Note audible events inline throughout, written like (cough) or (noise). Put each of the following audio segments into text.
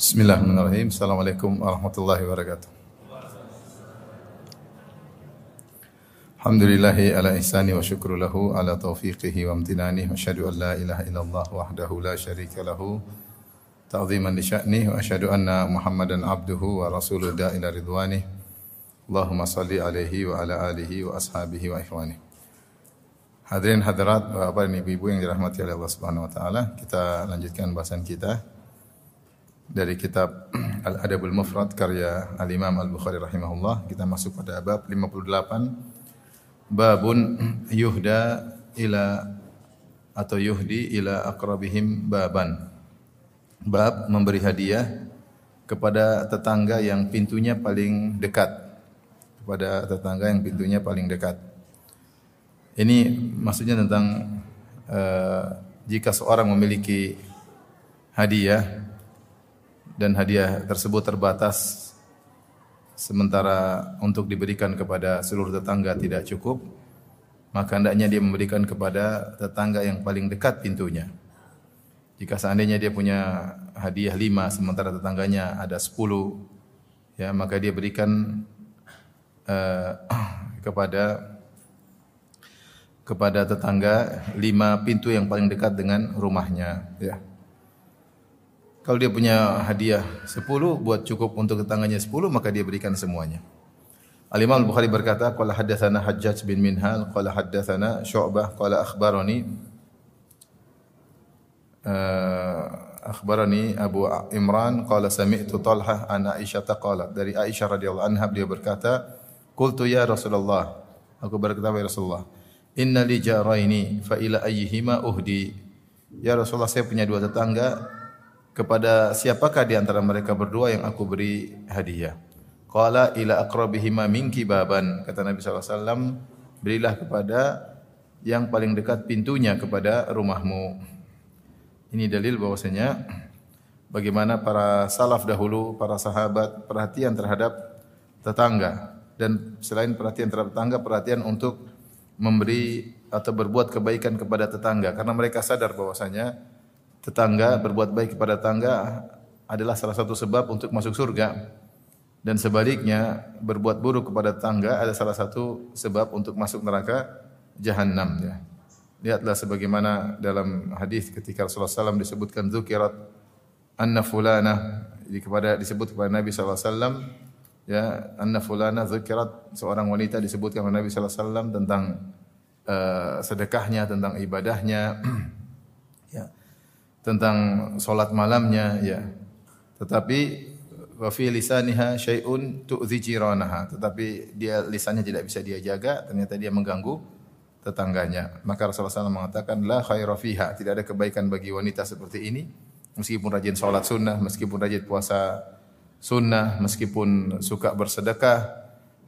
Bismillahirrahmanirrahim. Assalamualaikum warahmatullahi wabarakatuh. Alhamdulillahi ala ihsani wa syukru lahu ala taufiqihi wa amtinani wa asyhadu an la ilaha illallah wahdahu la syarika lahu ta'ziman li sya'nih wa asyhadu anna Muhammadan abduhu wa rasuluhu da ila ridwanih. Allahumma salli alaihi wa ala alihi wa ashabihi wa ikhwani. Hadirin hadirat Bapak dan Ibu-ibu yang dirahmati oleh Allah Subhanahu wa taala, kita lanjutkan bahasan kita dari kitab (clears throat) Al-Adabul Mufrad karya Al-Imam Al-Bukhari rahimahullah. Kita masuk pada bab 58. Babun yuhda ila atau yuhdi ila akrabihim baban. Bab memberi hadiah kepada tetangga yang pintunya paling dekat. Kepada tetangga yang pintunya paling dekat. Ini maksudnya tentang uh, jika seorang memiliki hadiah dan hadiah tersebut terbatas. Sementara untuk diberikan kepada seluruh tetangga tidak cukup maka hendaknya dia memberikan kepada tetangga yang paling dekat pintunya. Jika seandainya dia punya hadiah lima sementara tetangganya ada sepuluh ya maka dia berikan uh, (clears throat) kepada kepada tetangga lima pintu yang paling dekat dengan rumahnya ya kalau dia punya hadiah 10 buat cukup untuk tetangganya 10 maka dia berikan semuanya. Al-Imam Al-Bukhari berkata qala haddatsana Hajjaj bin Minhal qala haddatsana Syu'bah qala akhbarani uh, akhbarani Abu Imran qala sami'tu Talhah an Aisyah qalat dari Aisyah radhiyallahu anha beliau berkata qultu ya Rasulullah aku berkata ya Rasulullah inna li jaraini fa ila ayyihima uhdi ya Rasulullah saya punya dua tetangga kepada siapakah di antara mereka berdua yang aku beri hadiah? Qala ila aqrabihima minki baban. Kata Nabi SAW, berilah kepada yang paling dekat pintunya kepada rumahmu. Ini dalil bahwasanya bagaimana para salaf dahulu, para sahabat perhatian terhadap tetangga dan selain perhatian terhadap tetangga, perhatian untuk memberi atau berbuat kebaikan kepada tetangga karena mereka sadar bahwasanya tetangga, berbuat baik kepada tetangga adalah salah satu sebab untuk masuk surga. Dan sebaliknya, berbuat buruk kepada tetangga adalah salah satu sebab untuk masuk neraka jahanam ya. Lihatlah sebagaimana dalam hadis ketika Rasulullah SAW disebutkan zukirat anna fulana kepada disebut kepada Nabi SAW ya anna fulana zukirat seorang wanita disebutkan kepada Nabi SAW tentang uh, sedekahnya tentang ibadahnya ya (clears throat) tentang solat malamnya ya. Tetapi wa fi lisaniha syai'un tu'dhi jiranaha. Tetapi dia lisannya tidak bisa dia jaga, ternyata dia mengganggu tetangganya. Maka Rasulullah SAW mengatakan la khaira fiha, tidak ada kebaikan bagi wanita seperti ini meskipun rajin salat sunnah, meskipun rajin puasa sunnah, meskipun suka bersedekah.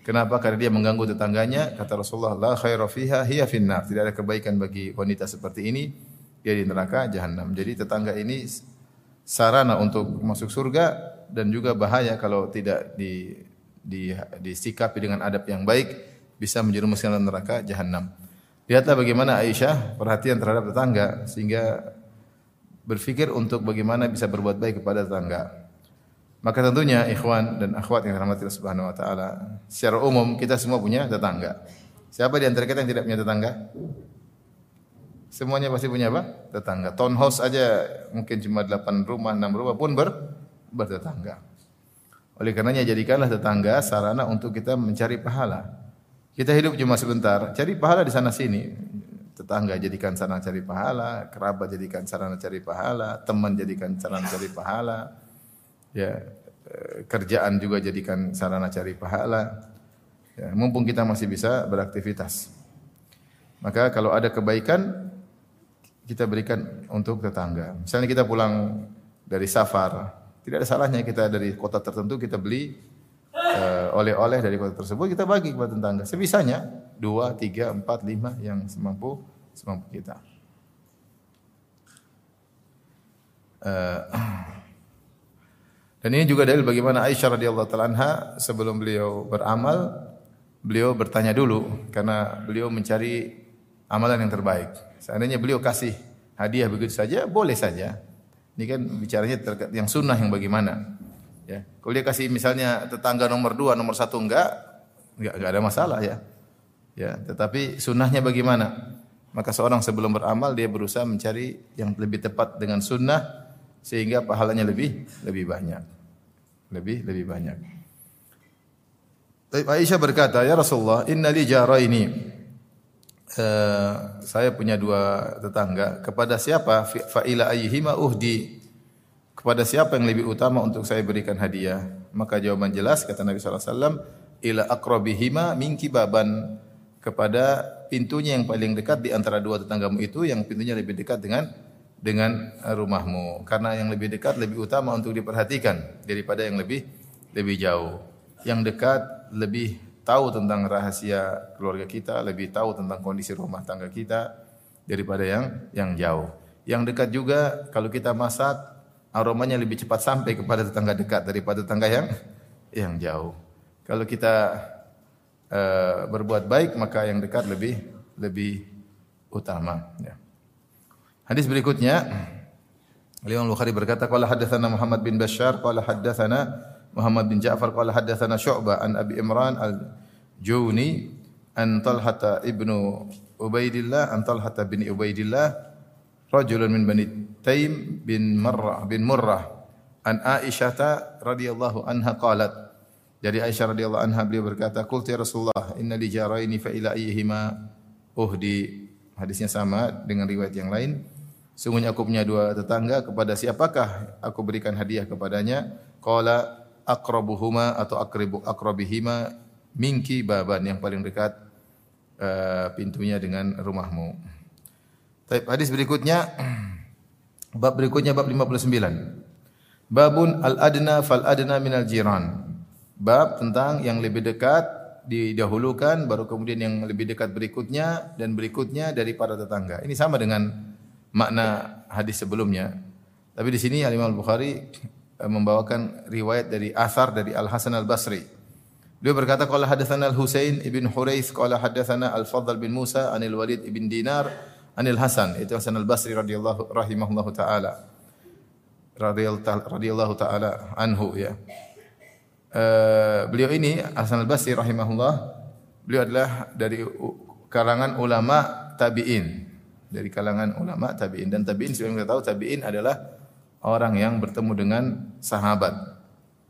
Kenapa? Karena dia mengganggu tetangganya. Kata Rasulullah, la khaira fiha hiya finnar. Tidak ada kebaikan bagi wanita seperti ini dia di neraka jahanam. Jadi tetangga ini sarana untuk masuk surga dan juga bahaya kalau tidak di, di disikapi dengan adab yang baik bisa menjerumuskan neraka jahanam. Lihatlah bagaimana Aisyah perhatian terhadap tetangga sehingga berpikir untuk bagaimana bisa berbuat baik kepada tetangga. Maka tentunya ikhwan dan akhwat yang dirahmati Allah Subhanahu wa taala, secara umum kita semua punya tetangga. Siapa di antara kita yang tidak punya tetangga? Semuanya pasti punya apa? Tetangga. Townhouse aja mungkin cuma 8 rumah, 6 rumah pun ber bertetangga. Oleh karenanya jadikanlah tetangga sarana untuk kita mencari pahala. Kita hidup cuma sebentar, cari pahala di sana sini. Tetangga jadikan sarana cari pahala, kerabat jadikan sarana cari pahala, teman jadikan sarana cari pahala. Ya, eh, kerjaan juga jadikan sarana cari pahala. Ya, mumpung kita masih bisa beraktivitas. Maka kalau ada kebaikan kita berikan untuk tetangga. Misalnya kita pulang dari safar, tidak ada salahnya kita dari kota tertentu kita beli uh, oleh-oleh dari kota tersebut kita bagi kepada tetangga. Sebisanya dua, tiga, empat, lima yang semampu semampu kita. Uh, (clears throat) dan ini juga dalil bagaimana Aisyah radhiyallahu taala sebelum beliau beramal, beliau bertanya dulu karena beliau mencari amalan yang terbaik. Seandainya beliau kasih hadiah begitu saja, boleh saja. Ini kan bicaranya yang sunnah yang bagaimana. Ya. Kalau dia kasih misalnya tetangga nomor dua, nomor satu enggak, enggak, enggak ada masalah ya. Ya, tetapi sunnahnya bagaimana? Maka seorang sebelum beramal dia berusaha mencari yang lebih tepat dengan sunnah sehingga pahalanya lebih lebih banyak. Lebih lebih banyak. Aisyah berkata, "Ya Rasulullah, inna li jaraini." Uh, saya punya dua tetangga. Kepada siapa? Fa ila ayyihima uhdi. Kepada siapa yang lebih utama untuk saya berikan hadiah? Maka jawaban jelas kata Nabi sallallahu alaihi wasallam, ila aqrabihima minki baban kepada pintunya yang paling dekat di antara dua tetanggamu itu yang pintunya lebih dekat dengan dengan rumahmu karena yang lebih dekat lebih utama untuk diperhatikan daripada yang lebih lebih jauh yang dekat lebih tahu tentang rahasia keluarga kita lebih tahu tentang kondisi rumah tangga kita daripada yang yang jauh. Yang dekat juga kalau kita masak aromanya lebih cepat sampai kepada tetangga dekat daripada tetangga yang yang jauh. Kalau kita Eh, berbuat baik maka yang dekat lebih lebih utama ya. Hadis berikutnya. Imam Bukhari berkata qala hadatsana Muhammad bin Bashar qala hadatsana Muhammad bin Ja'far qala hadatsana Syu'bah an Abi Imran al-Juni an Talhata ibnu Ubaidillah an Talhata bin Ubaidillah rajulun min Bani Taim bin Marrah bin Murrah an Aisyah radhiyallahu anha qalat dari Aisyah radhiyallahu anha beliau berkata, "Qultu ya Rasulullah, inna li jaraini fa ila ayyihima uhdi." Hadisnya sama dengan riwayat yang lain. Sungguhnya aku punya dua tetangga, kepada siapakah aku berikan hadiah kepadanya? Qala aqrabuhuma atau aqrabu aqrabihima minki baban yang paling dekat uh, pintunya dengan rumahmu. Taib hadis berikutnya (clears throat) bab berikutnya bab 59. Babun al-adna fal adna minal jiran bab tentang yang lebih dekat didahulukan baru kemudian yang lebih dekat berikutnya dan berikutnya dari para tetangga. Ini sama dengan makna hadis sebelumnya. Tapi di sini Al Imam Al-Bukhari eh, membawakan riwayat dari asar dari Al Hasan Al Basri. Beliau berkata qala hadatsana Al Husain ibn Hurais qala hadatsana Al Fadl bin Musa anil Walid ibn Dinar anil Hasan itu Hasan Al Basri radhiyallahu rahimahullahu taala radhiyallahu taala anhu ya. Uh, beliau ini Hasan al-Basri rahimahullah beliau adalah dari kalangan ulama tabi'in dari kalangan ulama tabi'in dan tabi'in sebagaimana kita tahu tabi'in adalah orang yang bertemu dengan sahabat.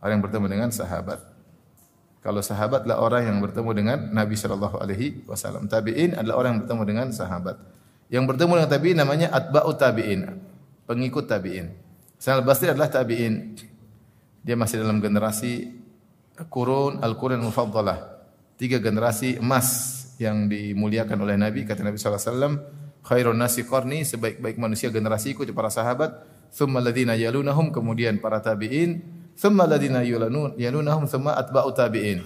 Orang yang bertemu dengan sahabat. Kalau sahabat adalah orang yang bertemu dengan Nabi sallallahu alaihi wasallam. Tabi'in adalah orang yang bertemu dengan sahabat. Yang bertemu dengan tabi'in namanya atba'ut tabi'in pengikut tabi'in. Hasan al-Basri adalah tabi'in. Dia masih dalam generasi kurun al-qurun mufaddalah. Tiga generasi emas yang dimuliakan oleh Nabi kata Nabi sallallahu alaihi wasallam. Khairun nasi sebaik-baik manusia generasiku itu para sahabat thumma alladziina yalunahum kemudian para tabi'in. Thumma alladziina yalunahum thumma atba'u tabi'in.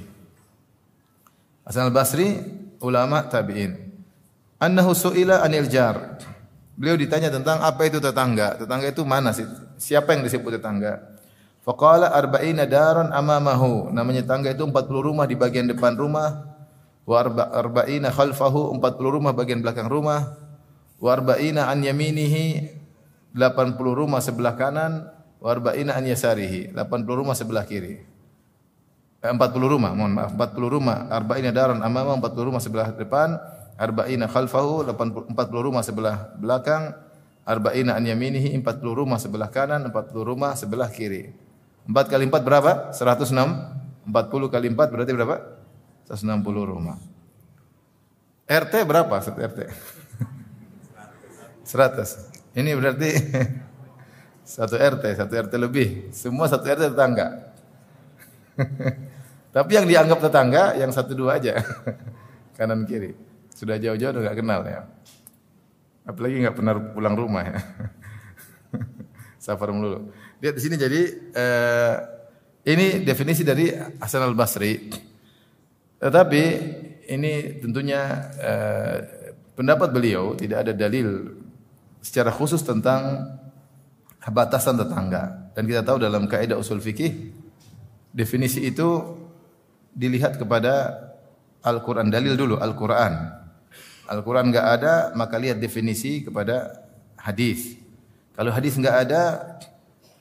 Hasan al-Basri ulama tabi'in. Annahu su'ila anil jar. Beliau ditanya tentang apa itu tetangga. Tetangga itu mana sih? Siapa yang disebut tetangga? Faqala arba'ina daran amamahu. Namanya tangga itu 40 rumah di bagian depan rumah. Wa arba'ina khalfahu 40 rumah bagian belakang rumah. Wa arba'ina an yaminihi 80 rumah sebelah kanan. Wa arba'ina an yasarihi 80 rumah sebelah kiri. 40 eh, rumah, mohon maaf, 40 rumah. Arba'ina daran amama 40 rumah sebelah depan. Arba'ina khalfahu 40 rumah sebelah belakang. Arba'ina an yaminihi 40 rumah sebelah kanan, 40 rumah sebelah kiri. 4 kali 4 berapa? 106. 40 kali 4 berarti berapa? 160 rumah. RT berapa RT? 100. (laughs) Ini berarti (laughs) satu RT, satu RT lebih. Semua satu RT tetangga. (laughs) Tapi yang dianggap tetangga yang satu dua aja. (laughs) Kanan kiri. Sudah jauh-jauh udah gak kenal ya. Apalagi nggak pernah pulang rumah ya. Safar melulu. Lihat di sini jadi eh, ini definisi dari Hasan al Basri. Tetapi ini tentunya eh, pendapat beliau tidak ada dalil secara khusus tentang batasan tetangga. Dan kita tahu dalam kaidah usul fikih definisi itu dilihat kepada Al-Quran dalil dulu Al-Quran. Al-Quran enggak ada maka lihat definisi kepada hadis. Kalau hadis enggak ada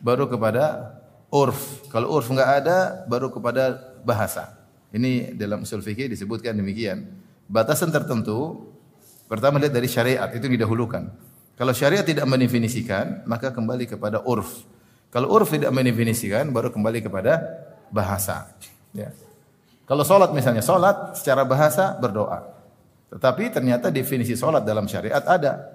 baru kepada urf. Kalau urf enggak ada, baru kepada bahasa. Ini dalam usul fikih disebutkan demikian. Batasan tertentu pertama lihat dari syariat itu didahulukan. Kalau syariat tidak mendefinisikan, maka kembali kepada urf. Kalau urf tidak mendefinisikan, baru kembali kepada bahasa. Ya. Kalau solat misalnya, solat secara bahasa berdoa. Tetapi ternyata definisi solat dalam syariat ada.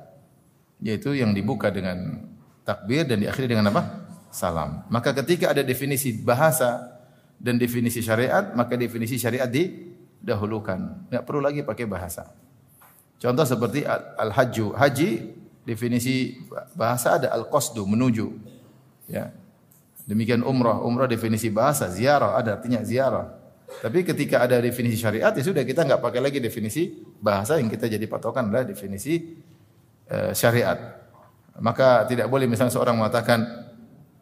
Yaitu yang dibuka dengan takbir dan diakhiri dengan apa? Salam. Maka ketika ada definisi bahasa dan definisi syariat, maka definisi syariat didahulukan. Tidak perlu lagi pakai bahasa. Contoh seperti al-hajju. Haji definisi bahasa ada al-qasdu, menuju. Ya. Demikian umrah. Umrah definisi bahasa, ziarah ada artinya ziarah. Tapi ketika ada definisi syariat ya sudah kita nggak pakai lagi definisi bahasa yang kita jadi patokan adalah definisi uh, syariat. Maka tidak boleh misalnya seorang mengatakan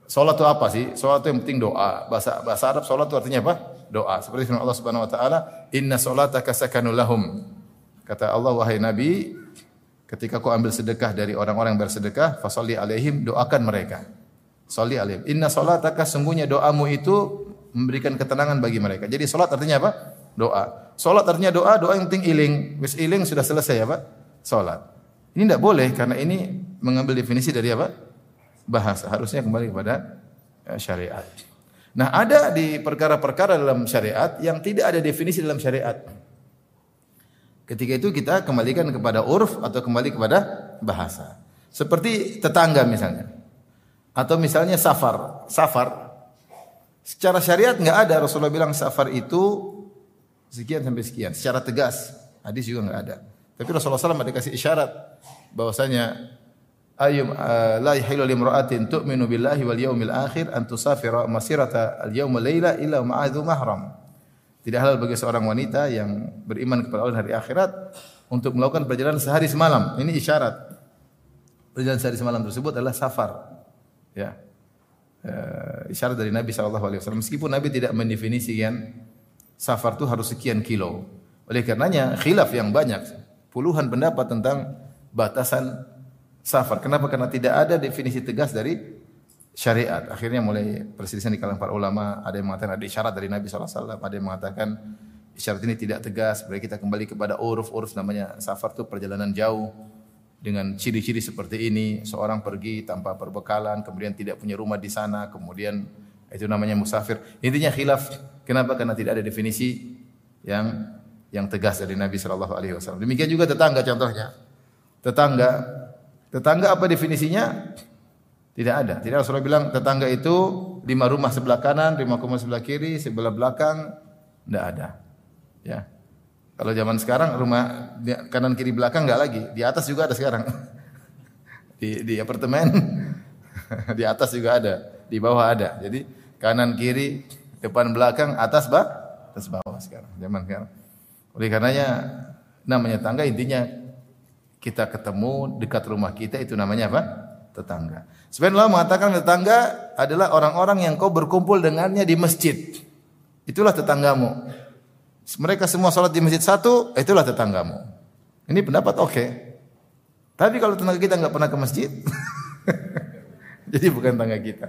salat itu apa sih? Salat itu yang penting doa. Bahasa bahasa Arab salat itu artinya apa? Doa. Seperti firman Allah Subhanahu wa taala, "Inna salataka sakanul lahum." Kata Allah wahai Nabi, ketika kau ambil sedekah dari orang-orang yang bersedekah, fasalli alaihim, doakan mereka. Salli alaihim. Inna salataka sungguhnya doamu itu memberikan ketenangan bagi mereka. Jadi salat artinya apa? Doa. Salat artinya doa, doa yang penting iling. Wis iling sudah selesai apa? Salat. Ini tidak boleh karena ini mengambil definisi dari apa? Bahasa. Harusnya kembali kepada eh, syariat. Nah, ada di perkara-perkara dalam syariat yang tidak ada definisi dalam syariat. Ketika itu kita kembalikan kepada urf atau kembali kepada bahasa. Seperti tetangga misalnya. Atau misalnya safar. Safar. Secara syariat nggak ada Rasulullah bilang safar itu sekian sampai sekian. Secara tegas. Hadis juga nggak ada. Tapi Rasulullah SAW ada kasih isyarat bahwasanya ayum uh, la yahilu limra'atin tu'minu billahi wal yaumil akhir an tusafira masirata al yaum laila illa ma'adhu mahram. Tidak halal bagi seorang wanita yang beriman kepada Allah hari akhirat untuk melakukan perjalanan sehari semalam. Ini isyarat. Perjalanan sehari semalam tersebut adalah safar. Ya. Uh, isyarat dari Nabi SAW. Meskipun Nabi tidak mendefinisikan safar itu harus sekian kilo. Oleh karenanya khilaf yang banyak. Puluhan pendapat tentang batasan safar. Kenapa? Karena tidak ada definisi tegas dari syariat. Akhirnya mulai perselisihan di kalangan para ulama. Ada yang mengatakan ada isyarat dari Nabi SAW. Ada yang mengatakan isyarat ini tidak tegas. Berarti kita kembali kepada uruf. Uruf namanya safar itu perjalanan jauh dengan ciri-ciri seperti ini, seorang pergi tanpa perbekalan, kemudian tidak punya rumah di sana, kemudian itu namanya musafir. Intinya khilaf. Kenapa? Karena tidak ada definisi yang yang tegas dari Nabi Shallallahu Alaihi Wasallam. Demikian juga tetangga contohnya. Tetangga, tetangga apa definisinya? Tidak ada. Tidak Rasulullah bilang tetangga itu lima rumah sebelah kanan, lima rumah sebelah kiri, sebelah belakang. Tidak ada. Ya. Kalau zaman sekarang rumah kanan kiri belakang enggak lagi, di atas juga ada sekarang. (laughs) Di di apartemen (laughs) di atas juga ada, di bawah ada. Jadi kanan kiri, depan belakang, atas bah, atas bawah sekarang. Zaman sekarang. Oleh karenanya namanya tangga intinya kita ketemu dekat rumah kita itu namanya apa? Tetangga. Sebenarnya Allah mengatakan tetangga adalah orang-orang yang kau berkumpul dengannya di masjid. Itulah tetanggamu. Mereka semua sholat di masjid satu, itulah tetanggamu. Ini pendapat oke. Okay. Tapi kalau tetangga kita nggak pernah ke masjid, (laughs) jadi bukan tetangga kita.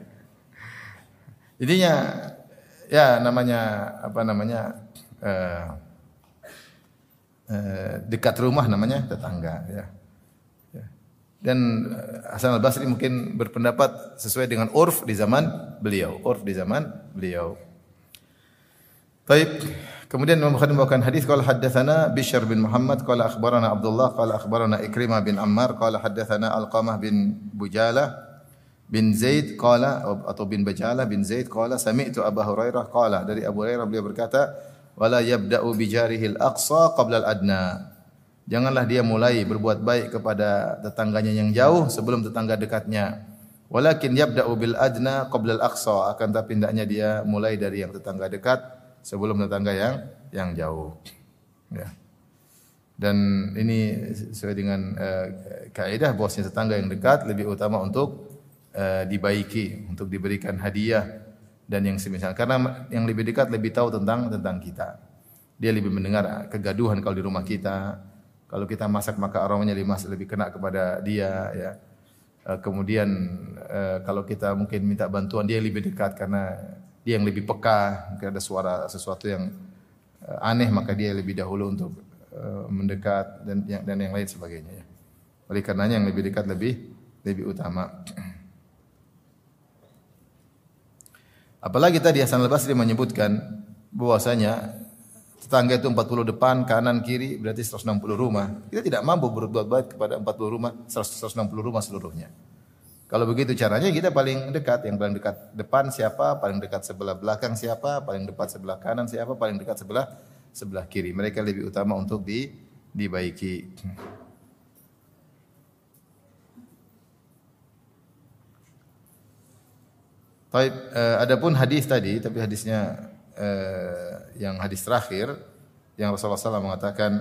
Jadinya ya namanya apa namanya uh, uh, dekat rumah namanya tetangga ya. Dan eh, Hasan al Basri mungkin berpendapat sesuai dengan urf di zaman beliau, urf di zaman beliau. Baik. Kemudian Imam Bukhari membawakan hadis qala haddatsana Bishr bin Muhammad qala akhbarana Abdullah qala akhbarana Ikrimah bin Ammar qala haddatsana Alqamah bin Bujalah bin Zaid qala atau bin Bajalah bin Zaid qala sami'tu Abu Hurairah qala dari Abu Hurairah beliau berkata wala yabda'u bi al-aqsa qabla al-adna Janganlah dia mulai berbuat baik kepada tetangganya yang jauh sebelum tetangga dekatnya. Walakin yabda'u bil adna qabla al-aqsa akan tapi hendaknya dia mulai dari yang tetangga dekat sebelum tetangga yang yang jauh. Ya. Dan ini sesuai dengan uh, kaidah bahwasanya tetangga yang dekat lebih utama untuk uh, dibaiki, untuk diberikan hadiah dan yang semisal karena yang lebih dekat lebih tahu tentang tentang kita. Dia lebih mendengar kegaduhan kalau di rumah kita. Kalau kita masak maka aromanya lebih lebih kena kepada dia ya. Uh, kemudian uh, kalau kita mungkin minta bantuan dia lebih dekat karena dia yang lebih peka, mungkin ada suara sesuatu yang uh, aneh maka dia lebih dahulu untuk mendekat dan yang dan yang lain sebagainya ya. Oleh karenanya yang lebih dekat lebih lebih utama. Apalagi tadi Hasan Al-Basri menyebutkan bahwasanya tetangga itu 40 depan, kanan, kiri berarti 160 rumah. Kita tidak mampu berbuat baik kepada 40 rumah, 160 rumah seluruhnya. Kalau begitu caranya kita paling dekat, yang paling dekat depan siapa, paling dekat sebelah belakang siapa, paling dekat sebelah kanan siapa, paling dekat sebelah sebelah kiri. Mereka lebih utama untuk di dibaiki. Baik, uh, adapun hadis tadi, tapi hadisnya uh, yang hadis terakhir yang Rasulullah SAW mengatakan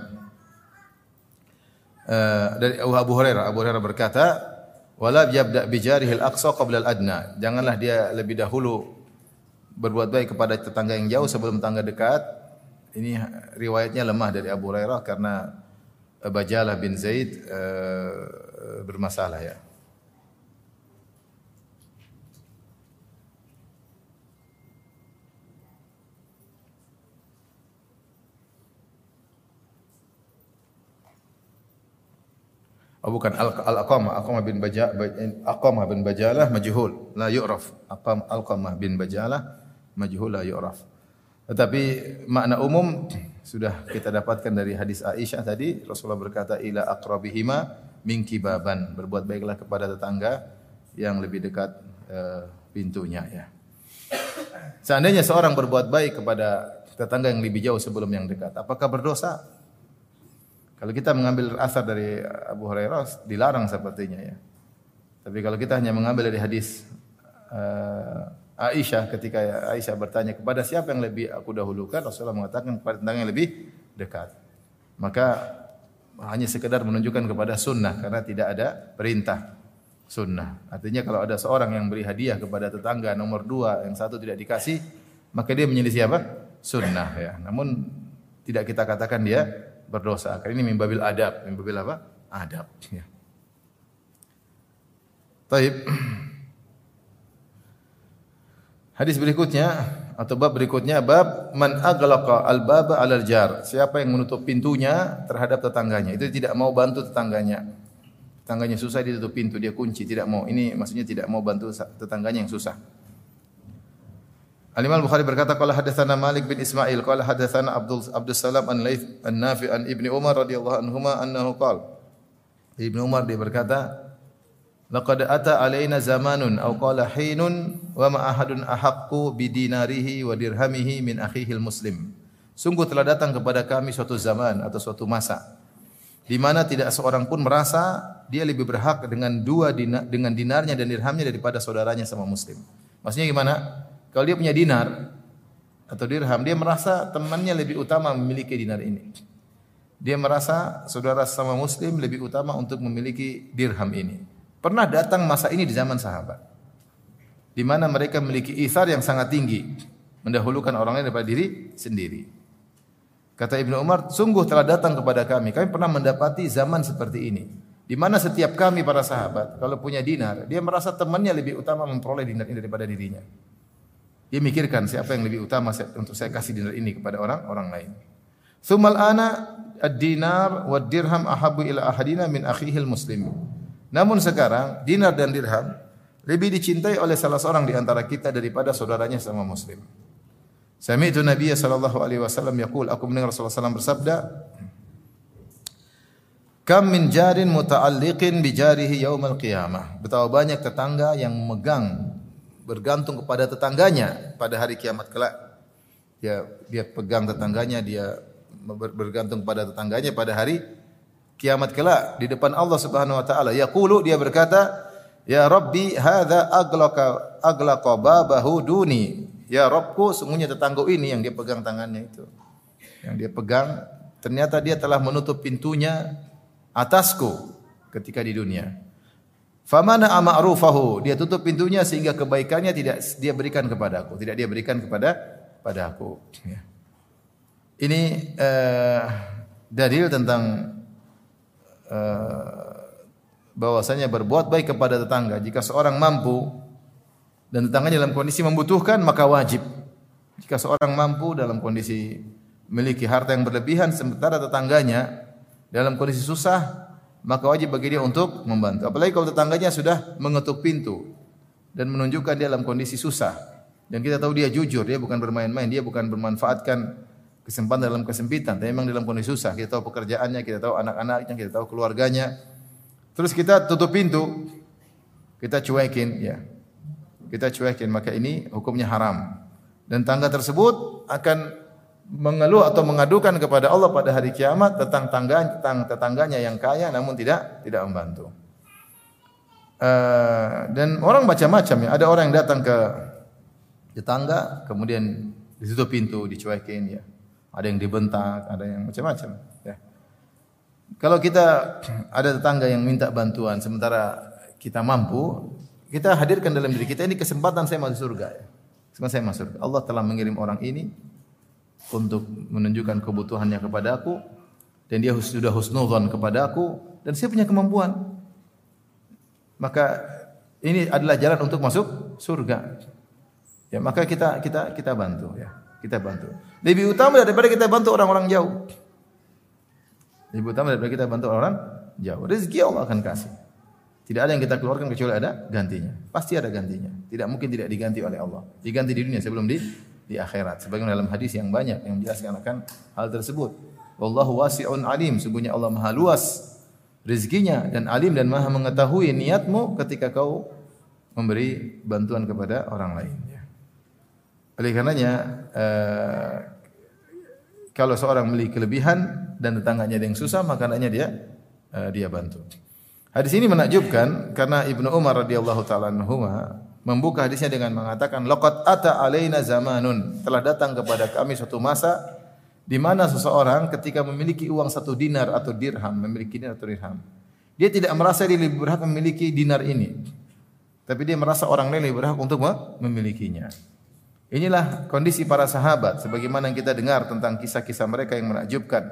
uh, dari Abu Hurairah, Abu Hurairah berkata, "Wala yabda bijarihi al-aqsa qabla al-adna." Janganlah dia lebih dahulu berbuat baik kepada tetangga yang jauh sebelum tetangga dekat. Ini riwayatnya lemah dari Abu Hurairah karena Bajalah bin Zaid uh, bermasalah ya. Oh bukan Al-Aqamah, Aqamah bin Baja Aqamah bin Bajalah majhul, la yu'raf. Aqam Al-Qamah bin Bajalah majhul la yu'raf. Tetapi makna umum sudah kita dapatkan dari hadis Aisyah tadi, Rasulullah berkata ila aqrabihima min kibaban, berbuat baiklah kepada tetangga yang lebih dekat uh, pintunya ya. Seandainya seorang berbuat baik kepada tetangga yang lebih jauh sebelum yang dekat, apakah berdosa? Kalau kita mengambil asar dari Abu Hurairah dilarang sepertinya ya. Tapi kalau kita hanya mengambil dari hadis uh, Aisyah ketika Aisyah bertanya kepada siapa yang lebih aku dahulukan Rasulullah mengatakan kepada tentang yang lebih dekat. Maka hanya sekedar menunjukkan kepada sunnah karena tidak ada perintah sunnah. Artinya kalau ada seorang yang beri hadiah kepada tetangga nomor dua yang satu tidak dikasih maka dia menyelisih apa? Sunnah ya. Namun tidak kita katakan dia berdosa. Karena ini mimbabil adab. Mimbabil apa? Adab. Ya. Taib. (clears throat) Hadis berikutnya atau bab berikutnya bab man aglaqa al-baba 'alal jar. Siapa yang menutup pintunya terhadap tetangganya. Itu tidak mau bantu tetangganya. Tetangganya susah dia tutup pintu, dia kunci, tidak mau. Ini maksudnya tidak mau bantu tetangganya yang susah. Al-Imam Bukhari berkata qala hadatsana Malik bin Ismail qala hadatsana Abdul Abdul Salam an Laits an Nafi an Ibnu Umar radhiyallahu anhuma annahu qala Ibnu Umar dia berkata Laqad ata alaina zamanun aw qala hinun wa ma ahadun ahaqqu bi dinarihi wa dirhamihi min akhihi muslim Sungguh telah datang kepada kami suatu zaman atau suatu masa di mana tidak seorang pun merasa dia lebih berhak dengan dua dinar, dengan dinarnya dan dirhamnya daripada saudaranya sama muslim. Maksudnya gimana? Kalau dia punya dinar atau dirham, dia merasa temannya lebih utama memiliki dinar ini. Dia merasa saudara sama muslim lebih utama untuk memiliki dirham ini. Pernah datang masa ini di zaman sahabat. Di mana mereka memiliki ithar yang sangat tinggi. Mendahulukan orang lain daripada diri sendiri. Kata Ibnu Umar, sungguh telah datang kepada kami. Kami pernah mendapati zaman seperti ini. Di mana setiap kami para sahabat, kalau punya dinar, dia merasa temannya lebih utama memperoleh dinar ini daripada dirinya. Dia mikirkan siapa yang lebih utama untuk saya kasih dinar ini kepada orang orang lain. Sumal ana ad-dinar wa dirham ahabu ila ahadina min akhihil muslim. Namun sekarang dinar dan dirham lebih dicintai oleh salah seorang di antara kita daripada saudaranya sama muslim. Sami'tu Nabi sallallahu alaihi wasallam yaqul aku mendengar Rasulullah SAW bersabda Kam min jarin muta'alliqin bi jarihi yaumal qiyamah. Betapa banyak tetangga yang memegang bergantung kepada tetangganya pada hari kiamat kelak. Dia dia pegang tetangganya, dia bergantung pada tetangganya pada hari kiamat kelak di depan Allah Subhanahu wa taala. Yaqulu dia berkata, "Ya Rabbi, hadza aglaqa aglaqa babahu duni." Ya Rabbku, sungguhnya tetangga ini yang dia pegang tangannya itu. Yang dia pegang ternyata dia telah menutup pintunya atasku ketika di dunia. Famana ama'rufahu, dia tutup pintunya sehingga kebaikannya tidak dia berikan kepadaku, tidak dia berikan kepada pada aku. Ya. Ini uh, dalil tentang uh, bahwasanya berbuat baik kepada tetangga jika seorang mampu dan tetangganya dalam kondisi membutuhkan maka wajib. Jika seorang mampu dalam kondisi memiliki harta yang berlebihan sementara tetangganya dalam kondisi susah maka wajib bagi dia untuk membantu. Apalagi kalau tetangganya sudah mengetuk pintu dan menunjukkan dia dalam kondisi susah dan kita tahu dia jujur, dia bukan bermain-main, dia bukan bermanfaatkan kesempatan dalam kesempitan, tapi memang dalam kondisi susah. Kita tahu pekerjaannya, kita tahu anak-anaknya, kita tahu keluarganya, Terus kita tutup pintu, kita cuekin, ya. Kita cuekin, maka ini hukumnya haram. Dan tangga tersebut akan mengeluh atau mengadukan kepada Allah pada hari kiamat tentang tangga tentang tetangganya yang kaya namun tidak tidak membantu. Uh, dan orang macam-macam ya. Ada orang yang datang ke tetangga kemudian ditutup pintu, dicuekin ya. Ada yang dibentak, ada yang macam-macam ya. Kalau kita (clears throat) ada tetangga yang minta bantuan sementara kita mampu, kita hadirkan dalam diri kita ini kesempatan saya masuk surga ya. Kesempatan saya masuk surga. Allah telah mengirim orang ini untuk menunjukkan kebutuhannya kepada aku dan dia sudah husnudzon kepada aku dan saya punya kemampuan. Maka ini adalah jalan untuk masuk surga. Ya, maka kita kita kita bantu ya. Kita bantu. Lebih utama daripada kita bantu orang-orang jauh. Lebih utama daripada kita bantu orang jauh. Rezeki Allah akan kasih. Tidak ada yang kita keluarkan kecuali ada gantinya. Pasti ada gantinya. Tidak mungkin tidak diganti oleh Allah. Diganti di dunia sebelum di di akhirat. Sebagaimana dalam hadis yang banyak yang menjelaskan akan hal tersebut. Wallahu wasi'un alim. Sungguhnya Allah Maha luas rezekinya dan alim dan Maha mengetahui niatmu ketika kau memberi bantuan kepada orang lain. Oleh karenanya eh, kalau seorang memiliki kelebihan dan tetangganya ada yang susah, maka anaknya dia uh, dia bantu. Hadis ini menakjubkan karena Ibnu Umar radhiyallahu taala anhuma membuka hadisnya dengan mengatakan laqad ata alaina zamanun telah datang kepada kami suatu masa di mana seseorang ketika memiliki uang satu dinar atau dirham, memiliki dinar atau dirham, dia tidak merasa dia lebih berhak memiliki dinar ini. Tapi dia merasa orang lain lebih berhak untuk memilikinya. Inilah kondisi para sahabat sebagaimana yang kita dengar tentang kisah-kisah mereka yang menakjubkan.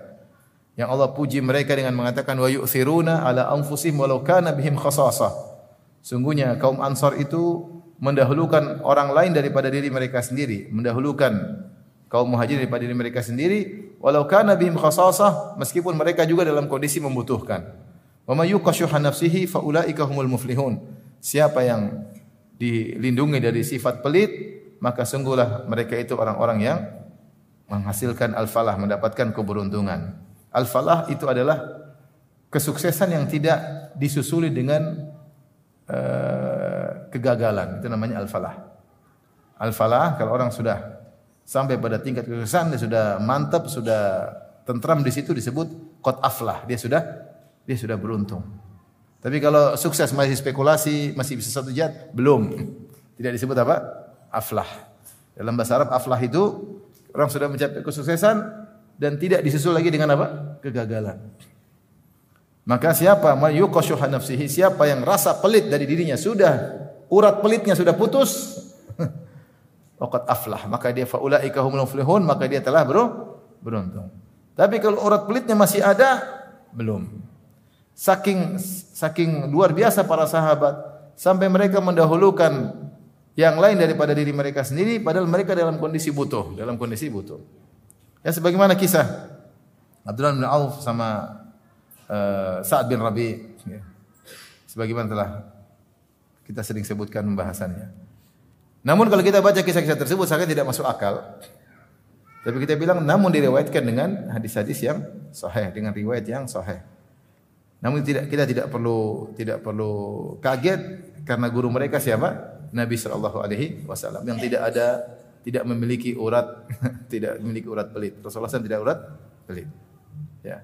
Yang Allah puji mereka dengan mengatakan wa yu'thiruna ala anfusihim walau kana bihim khasasah. Sungguhnya kaum Ansar itu mendahulukan orang lain daripada diri mereka sendiri, mendahulukan kaum Muhajirin daripada diri mereka sendiri walau kana bihim khasasah meskipun mereka juga dalam kondisi membutuhkan. Wa may yuqashuha nafsihi fa ulaika humul muflihun. Siapa yang dilindungi dari sifat pelit maka sungguhlah mereka itu orang-orang yang menghasilkan al-falah, mendapatkan keberuntungan. Al-falah itu adalah kesuksesan yang tidak disusuli dengan uh, kegagalan. Itu namanya al-falah. Al-falah kalau orang sudah sampai pada tingkat kesuksesan, dia sudah mantap, sudah tentram di situ disebut qad aflah. Dia sudah dia sudah beruntung. Tapi kalau sukses masih spekulasi, masih bisa satu jat, belum. Tidak disebut apa? aflah. Dalam bahasa Arab aflah itu orang sudah mencapai kesuksesan dan tidak disusul lagi dengan apa? kegagalan. Maka siapa mayuqashuha nafsihi, siapa yang rasa pelit dari dirinya sudah urat pelitnya sudah putus, (laughs) waqad aflah, maka dia faulaika humul muflihun, maka dia telah bro, beruntung. Tapi kalau urat pelitnya masih ada, belum. Saking saking luar biasa para sahabat sampai mereka mendahulukan yang lain daripada diri mereka sendiri padahal mereka dalam kondisi butuh, dalam kondisi butuh. Ya sebagaimana kisah Abdullah bin Auf sama uh, Sa'ad bin Rabi ya. Sebagaimana telah kita sering sebutkan pembahasannya. Namun kalau kita baca kisah-kisah tersebut sangat tidak masuk akal. Tapi kita bilang namun diriwayatkan dengan hadis-hadis yang sahih, dengan riwayat yang sahih. Namun tidak kita tidak perlu tidak perlu kaget karena guru mereka siapa? Nabi sallallahu alaihi wasallam yang tidak ada tidak memiliki urat (laughs) tidak memiliki urat pelit. Rasulullah SAW tidak urat pelit. Ya.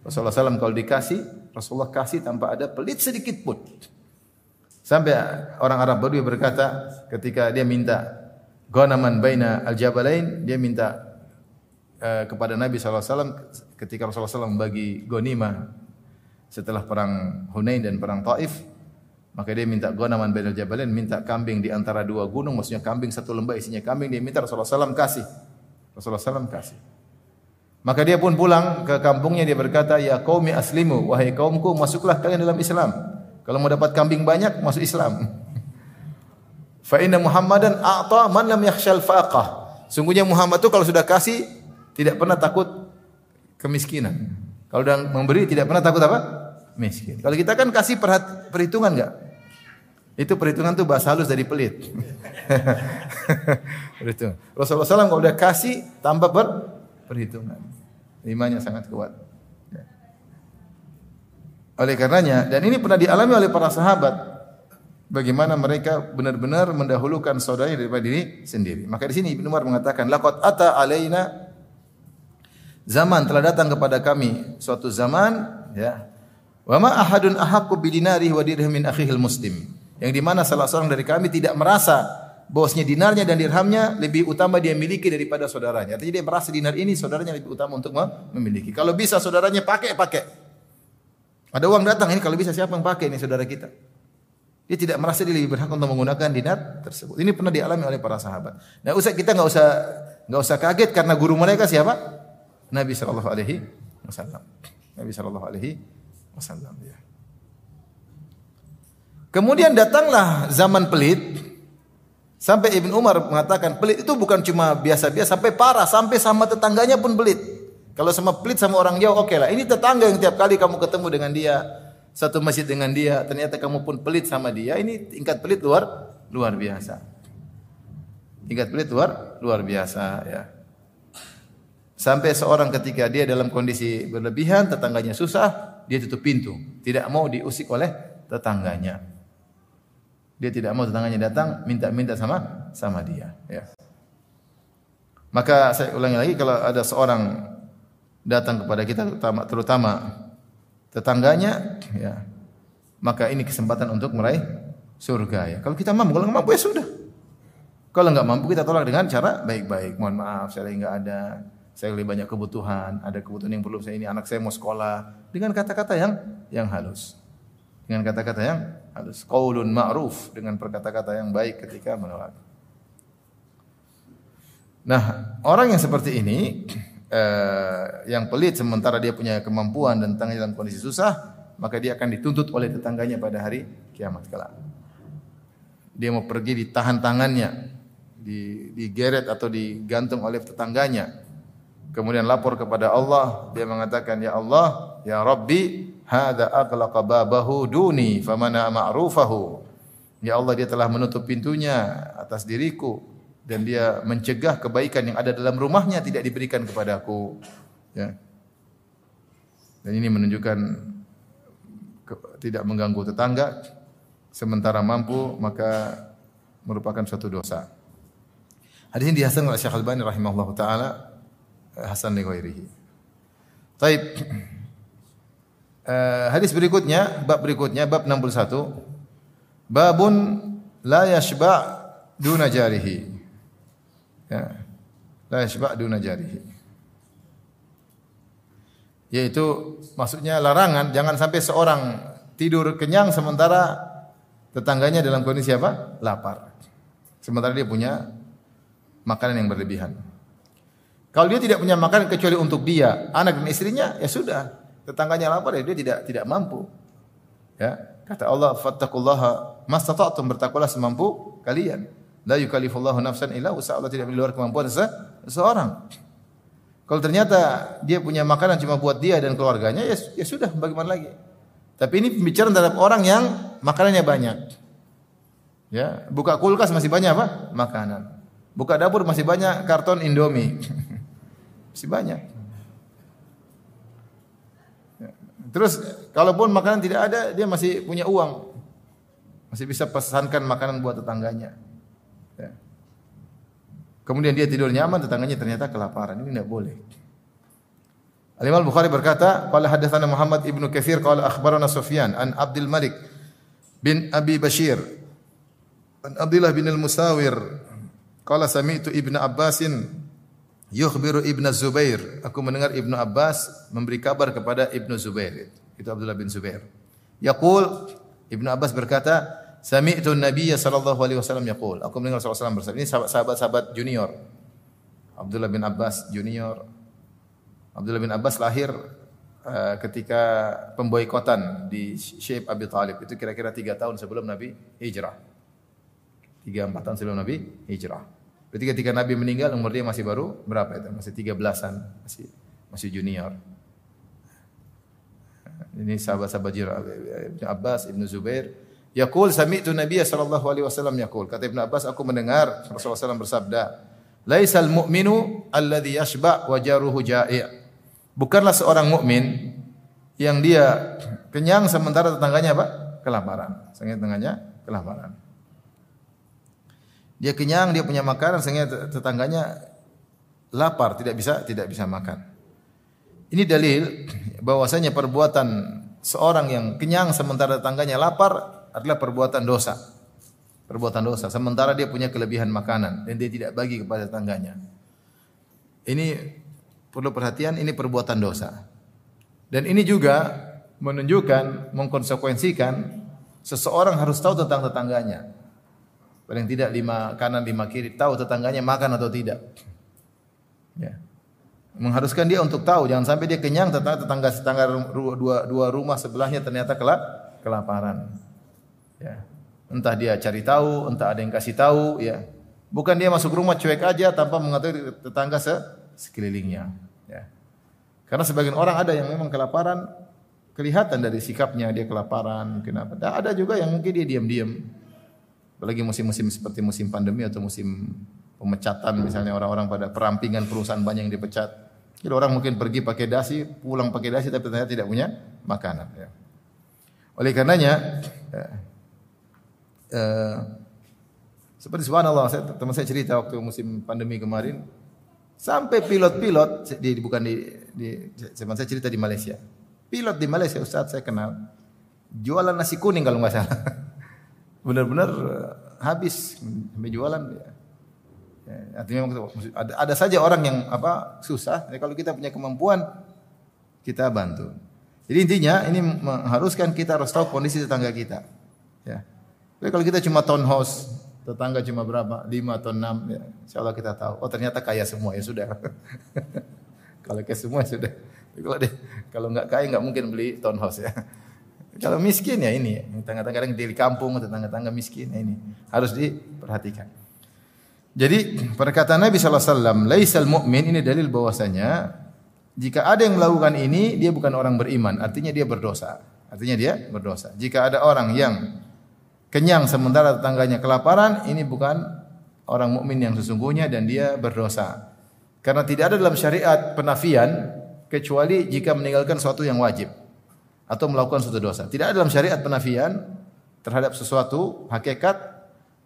Rasulullah SAW kalau dikasih, Rasulullah kasih tanpa ada pelit sedikit pun. Sampai orang Arab Badui berkata ketika dia minta ghanaman baina al-jabalain, dia minta uh, kepada Nabi SAW ketika Rasulullah SAW membagi ghanimah setelah perang Hunain dan perang Taif, maka dia minta gonaman bainal jabalain, minta kambing di antara dua gunung, maksudnya kambing satu lembah isinya kambing, dia minta Rasulullah SAW kasih. Rasulullah SAW kasih. Maka dia pun pulang ke kampungnya dia berkata, "Ya qaumi aslimu, wahai kaumku, masuklah kalian dalam Islam." Kalau mau dapat kambing banyak masuk Islam. (laughs) Fa inna Muhammadan a'ta man lam yakhshal faqah. Sungguhnya Muhammad itu kalau sudah kasih tidak pernah takut kemiskinan. Kalau sudah memberi tidak pernah takut apa? Miskin. Kalau kita kan kasih perhitungan enggak? Itu perhitungan tuh bahasa halus dari pelit. (laughs) perhitungan. Rasulullah SAW kalau udah kasih tambah ber perhitungan. Imannya sangat kuat. Oleh karenanya, dan ini pernah dialami oleh para sahabat, bagaimana mereka benar-benar mendahulukan saudaranya daripada diri sendiri. Maka di sini Ibnu Umar mengatakan, laqad ata alaina zaman telah datang kepada kami suatu zaman ya. Wa ma ahadun ahaqqu bidinarihi wa dirhamin akhihil muslim. Yang di mana salah seorang dari kami tidak merasa bosnya dinarnya dan dirhamnya lebih utama dia miliki daripada saudaranya. Artinya dia merasa dinar ini saudaranya lebih utama untuk memiliki. Kalau bisa saudaranya pakai, pakai. Ada uang datang ini kalau bisa siapa yang pakai ini saudara kita. Dia tidak merasa dia lebih berhak untuk menggunakan dinar tersebut. Ini pernah dialami oleh para sahabat. Nah, usah kita nggak usah nggak usah kaget karena guru mereka siapa? Nabi Shallallahu Alaihi Wasallam. Nabi Shallallahu Alaihi Wasallam. Ya. Kemudian datanglah zaman pelit Sampai Ibn Umar mengatakan pelit itu bukan cuma biasa-biasa, sampai parah, sampai sama tetangganya pun pelit. Kalau sama pelit sama orang jauh oke okay lah. Ini tetangga yang tiap kali kamu ketemu dengan dia, satu masjid dengan dia, ternyata kamu pun pelit sama dia. Ini tingkat pelit luar luar biasa. Tingkat pelit luar luar biasa ya. Sampai seorang ketika dia dalam kondisi berlebihan, tetangganya susah, dia tutup pintu, tidak mau diusik oleh tetangganya. Dia tidak mau tetangganya datang minta-minta sama sama dia, ya. Maka saya ulangi lagi kalau ada seorang datang kepada kita terutama, terutama tetangganya, ya, maka ini kesempatan untuk meraih surga ya. Kalau kita mampu, kalau nggak mampu ya sudah. Kalau nggak mampu kita tolak dengan cara baik-baik. Mohon maaf, saya nggak ada, saya lebih banyak kebutuhan, ada kebutuhan yang perlu saya ini, anak saya mau sekolah dengan kata-kata yang yang halus dengan kata-kata yang halus. Qaulun ma'ruf dengan perkata-kata yang baik ketika menolak. Nah, orang yang seperti ini eh, yang pelit sementara dia punya kemampuan dan tengah dalam kondisi susah, maka dia akan dituntut oleh tetangganya pada hari kiamat kelak. Dia mau pergi ditahan tangannya, di digeret atau digantung oleh tetangganya. Kemudian lapor kepada Allah, dia mengatakan, "Ya Allah, ya Rabbi, hadza aghlaqa babahu duni famana ma'rufahu. Ya Allah dia telah menutup pintunya atas diriku dan dia mencegah kebaikan yang ada dalam rumahnya tidak diberikan kepadaku. Ya. Dan ini menunjukkan ke, tidak mengganggu tetangga sementara mampu maka merupakan suatu dosa. Hadis ini dihasan oleh Syekh Al-Albani rahimahullah taala hasan li ghairihi. Taib. Uh, hadis berikutnya, bab berikutnya, bab 61. Babun la yashba' duna jarihi. Ya. La yashba' duna jarihi. Yaitu maksudnya larangan jangan sampai seorang tidur kenyang sementara tetangganya dalam kondisi apa? Lapar. Sementara dia punya makanan yang berlebihan. Kalau dia tidak punya makanan kecuali untuk dia, anak dan istrinya, ya sudah, tetangganya lapar ya dia tidak tidak mampu. Ya, kata Allah, "Fattaqullaha mastata'tum bertakwalah semampu kalian." La yukallifullahu nafsan illa usaha Allah tidak di luar kemampuan seseorang. Kalau ternyata dia punya makanan cuma buat dia dan keluarganya, ya, ya sudah, bagaimana lagi? Tapi ini pembicaraan terhadap orang yang makanannya banyak. Ya, buka kulkas masih banyak apa? Makanan. Buka dapur masih banyak karton Indomie. (laughs) masih banyak. Terus kalaupun makanan tidak ada, dia masih punya uang. Masih bisa pesankan makanan buat tetangganya. Kemudian dia tidur nyaman, tetangganya ternyata kelaparan. Ini tidak boleh. Al-Imam Bukhari berkata, qala hadatsana Muhammad ibnu Katsir qala akhbarana Sufyan an Abdul Malik bin Abi Bashir an Abdullah bin Al-Musawir qala sami'tu Ibnu Abbasin Yukhbiru Ibnu Zubair. Aku mendengar Ibnu Abbas memberi kabar kepada Ibnu Zubair. Itu Abdullah bin Zubair. Yaqul Ibnu Abbas berkata, Sami'tu Nabiy sallallahu alaihi wasallam yaqul. Aku mendengar Rasulullah bersabda. Ini sahabat-sahabat junior. Abdullah bin Abbas junior. Abdullah bin Abbas lahir uh, ketika pemboikotan di Syekh Abi Talib itu kira-kira tiga tahun sebelum Nabi hijrah. Tiga empat tahun sebelum Nabi hijrah. Berarti ketika Nabi meninggal umur dia masih baru berapa itu? Masih tiga belasan, masih masih junior. Ini sahabat-sahabat Ibnu Abbas, Ibnu Zubair. Yaqul sami'tu Nabiy sallallahu alaihi wasallam yaqul. Kata Ibnu Abbas, aku mendengar Rasulullah SAW bersabda, "Laisal mu'minu alladhi yashba wa jaruhu ja'i'." Bukanlah seorang mukmin yang dia kenyang sementara tetangganya apa? Kelaparan. Sehingga tetangganya kelaparan. Dia kenyang, dia punya makanan sehingga tetangganya lapar, tidak bisa tidak bisa makan. Ini dalil bahwasanya perbuatan seorang yang kenyang sementara tetangganya lapar adalah perbuatan dosa. Perbuatan dosa sementara dia punya kelebihan makanan dan dia tidak bagi kepada tetangganya. Ini perlu perhatian ini perbuatan dosa. Dan ini juga menunjukkan mengkonsekuensikan seseorang harus tahu tentang tetangganya. Paling tidak lima kanan lima kiri tahu tetangganya makan atau tidak. Ya mengharuskan dia untuk tahu jangan sampai dia kenyang tetangga tetangga dua, dua rumah sebelahnya ternyata kelap, kelaparan ya entah dia cari tahu entah ada yang kasih tahu ya bukan dia masuk rumah cuek aja tanpa mengetahui tetangga se sekelilingnya ya karena sebagian orang ada yang memang kelaparan kelihatan dari sikapnya dia kelaparan kenapa dan ada juga yang mungkin dia diam-diam apalagi musim-musim seperti musim pandemi atau musim pemecatan misalnya orang-orang pada perampingan perusahaan banyak yang dipecat. Jadi orang mungkin pergi pakai dasi, pulang pakai dasi tapi ternyata tidak punya makanan. Ya. Oleh karenanya, ya, eh, seperti subhanallah, saya, teman saya cerita waktu musim pandemi kemarin, sampai pilot-pilot, di, bukan di, di, teman saya cerita di Malaysia. Pilot di Malaysia, Ustaz saya kenal, jualan nasi kuning kalau nggak salah. (laughs) Benar-benar eh, habis, sampai jualan. Ya. Ya, artinya ada, ada saja orang yang apa susah. Ya, kalau kita punya kemampuan kita bantu. Jadi intinya ini mengharuskan kita harus tahu kondisi tetangga kita. Ya. Jadi kalau kita cuma townhouse, tetangga cuma berapa? 5 atau 6 ya. Insyaallah kita tahu. Oh ternyata kaya semua ya sudah. (laughs) kalau kaya semua ya sudah. Kalau deh, kalau nggak kaya nggak mungkin beli townhouse ya. Kalau miskin ya ini, tetangga-tetangga yang di kampung, tetangga-tetangga miskin ya ini harus diperhatikan. Jadi perkataan Nabi SAW, Laisal mu'min ini dalil bahwasanya jika ada yang melakukan ini dia bukan orang beriman, artinya dia berdosa. Artinya dia berdosa. Jika ada orang yang kenyang sementara tetangganya kelaparan, ini bukan orang mukmin yang sesungguhnya dan dia berdosa. Karena tidak ada dalam syariat penafian kecuali jika meninggalkan sesuatu yang wajib atau melakukan suatu dosa. Tidak ada dalam syariat penafian terhadap sesuatu hakikat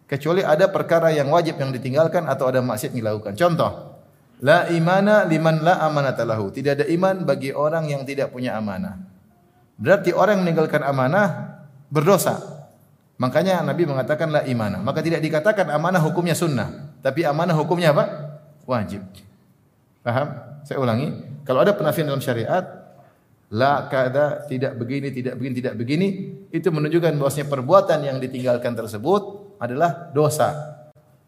kecuali ada perkara yang wajib yang ditinggalkan atau ada maksiat yang dilakukan. Contoh, la imana liman la amanata lahu. Tidak ada iman bagi orang yang tidak punya amanah. Berarti orang yang meninggalkan amanah berdosa. Makanya Nabi mengatakan la imana. Maka tidak dikatakan amanah hukumnya sunnah, tapi amanah hukumnya apa? Wajib. Paham? Saya ulangi. Kalau ada penafian dalam syariat, la kada tidak begini, tidak begini, tidak begini, itu menunjukkan bahwasanya perbuatan yang ditinggalkan tersebut adalah dosa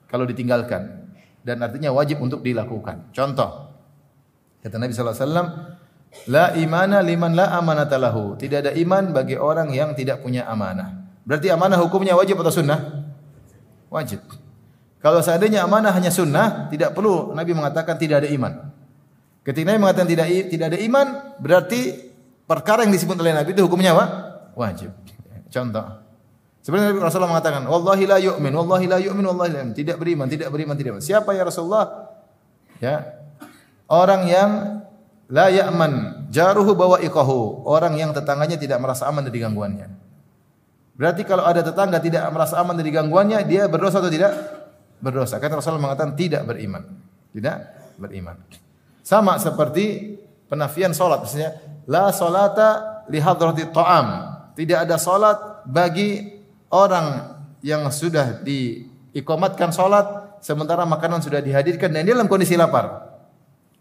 kalau ditinggalkan dan artinya wajib untuk dilakukan. Contoh kata Nabi wasallam, la imana liman la amanata lahu. Tidak ada iman bagi orang yang tidak punya amanah. Berarti amanah hukumnya wajib atau sunnah? Wajib. Kalau seandainya amanah hanya sunnah, tidak perlu Nabi mengatakan tidak ada iman. Ketika Nabi mengatakan tidak tidak ada iman, berarti perkara yang disebut oleh Nabi itu hukumnya apa? Wajib. Contoh. Sebenarnya Rasulullah mengatakan, "Wallahi la yu'min, wallahi la yu'min, wallahi la yu'min." Tidak beriman, tidak beriman, tidak beriman. Siapa ya Rasulullah? Ya. Orang yang la ya'man jaruhu bawa ikahu, orang yang tetangganya tidak merasa aman dari gangguannya. Berarti kalau ada tetangga tidak merasa aman dari gangguannya, dia berdosa atau tidak? Berdosa. Kata Rasulullah mengatakan tidak beriman. Tidak beriman. Sama seperti penafian salat maksudnya la salata li hadrati ta'am. Tidak ada salat bagi orang yang sudah diikomatkan sholat sementara makanan sudah dihadirkan dan dia dalam kondisi lapar.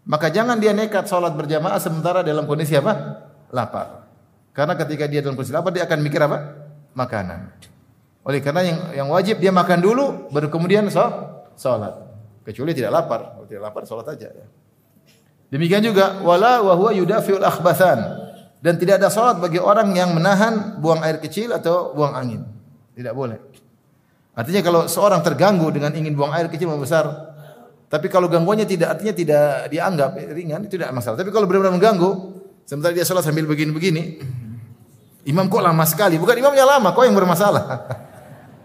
Maka jangan dia nekat sholat berjamaah sementara dalam kondisi apa? Lapar. Karena ketika dia dalam kondisi lapar dia akan mikir apa? Makanan. Oleh karena yang yang wajib dia makan dulu baru kemudian sholat. Kecuali tidak lapar. Kalau tidak lapar sholat aja ya. Demikian juga wala wa huwa yudafiul akhbathan. Dan tidak ada salat bagi orang yang menahan buang air kecil atau buang angin. Tidak boleh. Artinya kalau seorang terganggu dengan ingin buang air kecil maupun besar, tapi kalau gangguannya tidak artinya tidak dianggap ringan itu tidak masalah. Tapi kalau benar-benar mengganggu, sementara dia sholat sambil begini-begini, imam kok lama sekali? Bukan imamnya lama, kok yang bermasalah.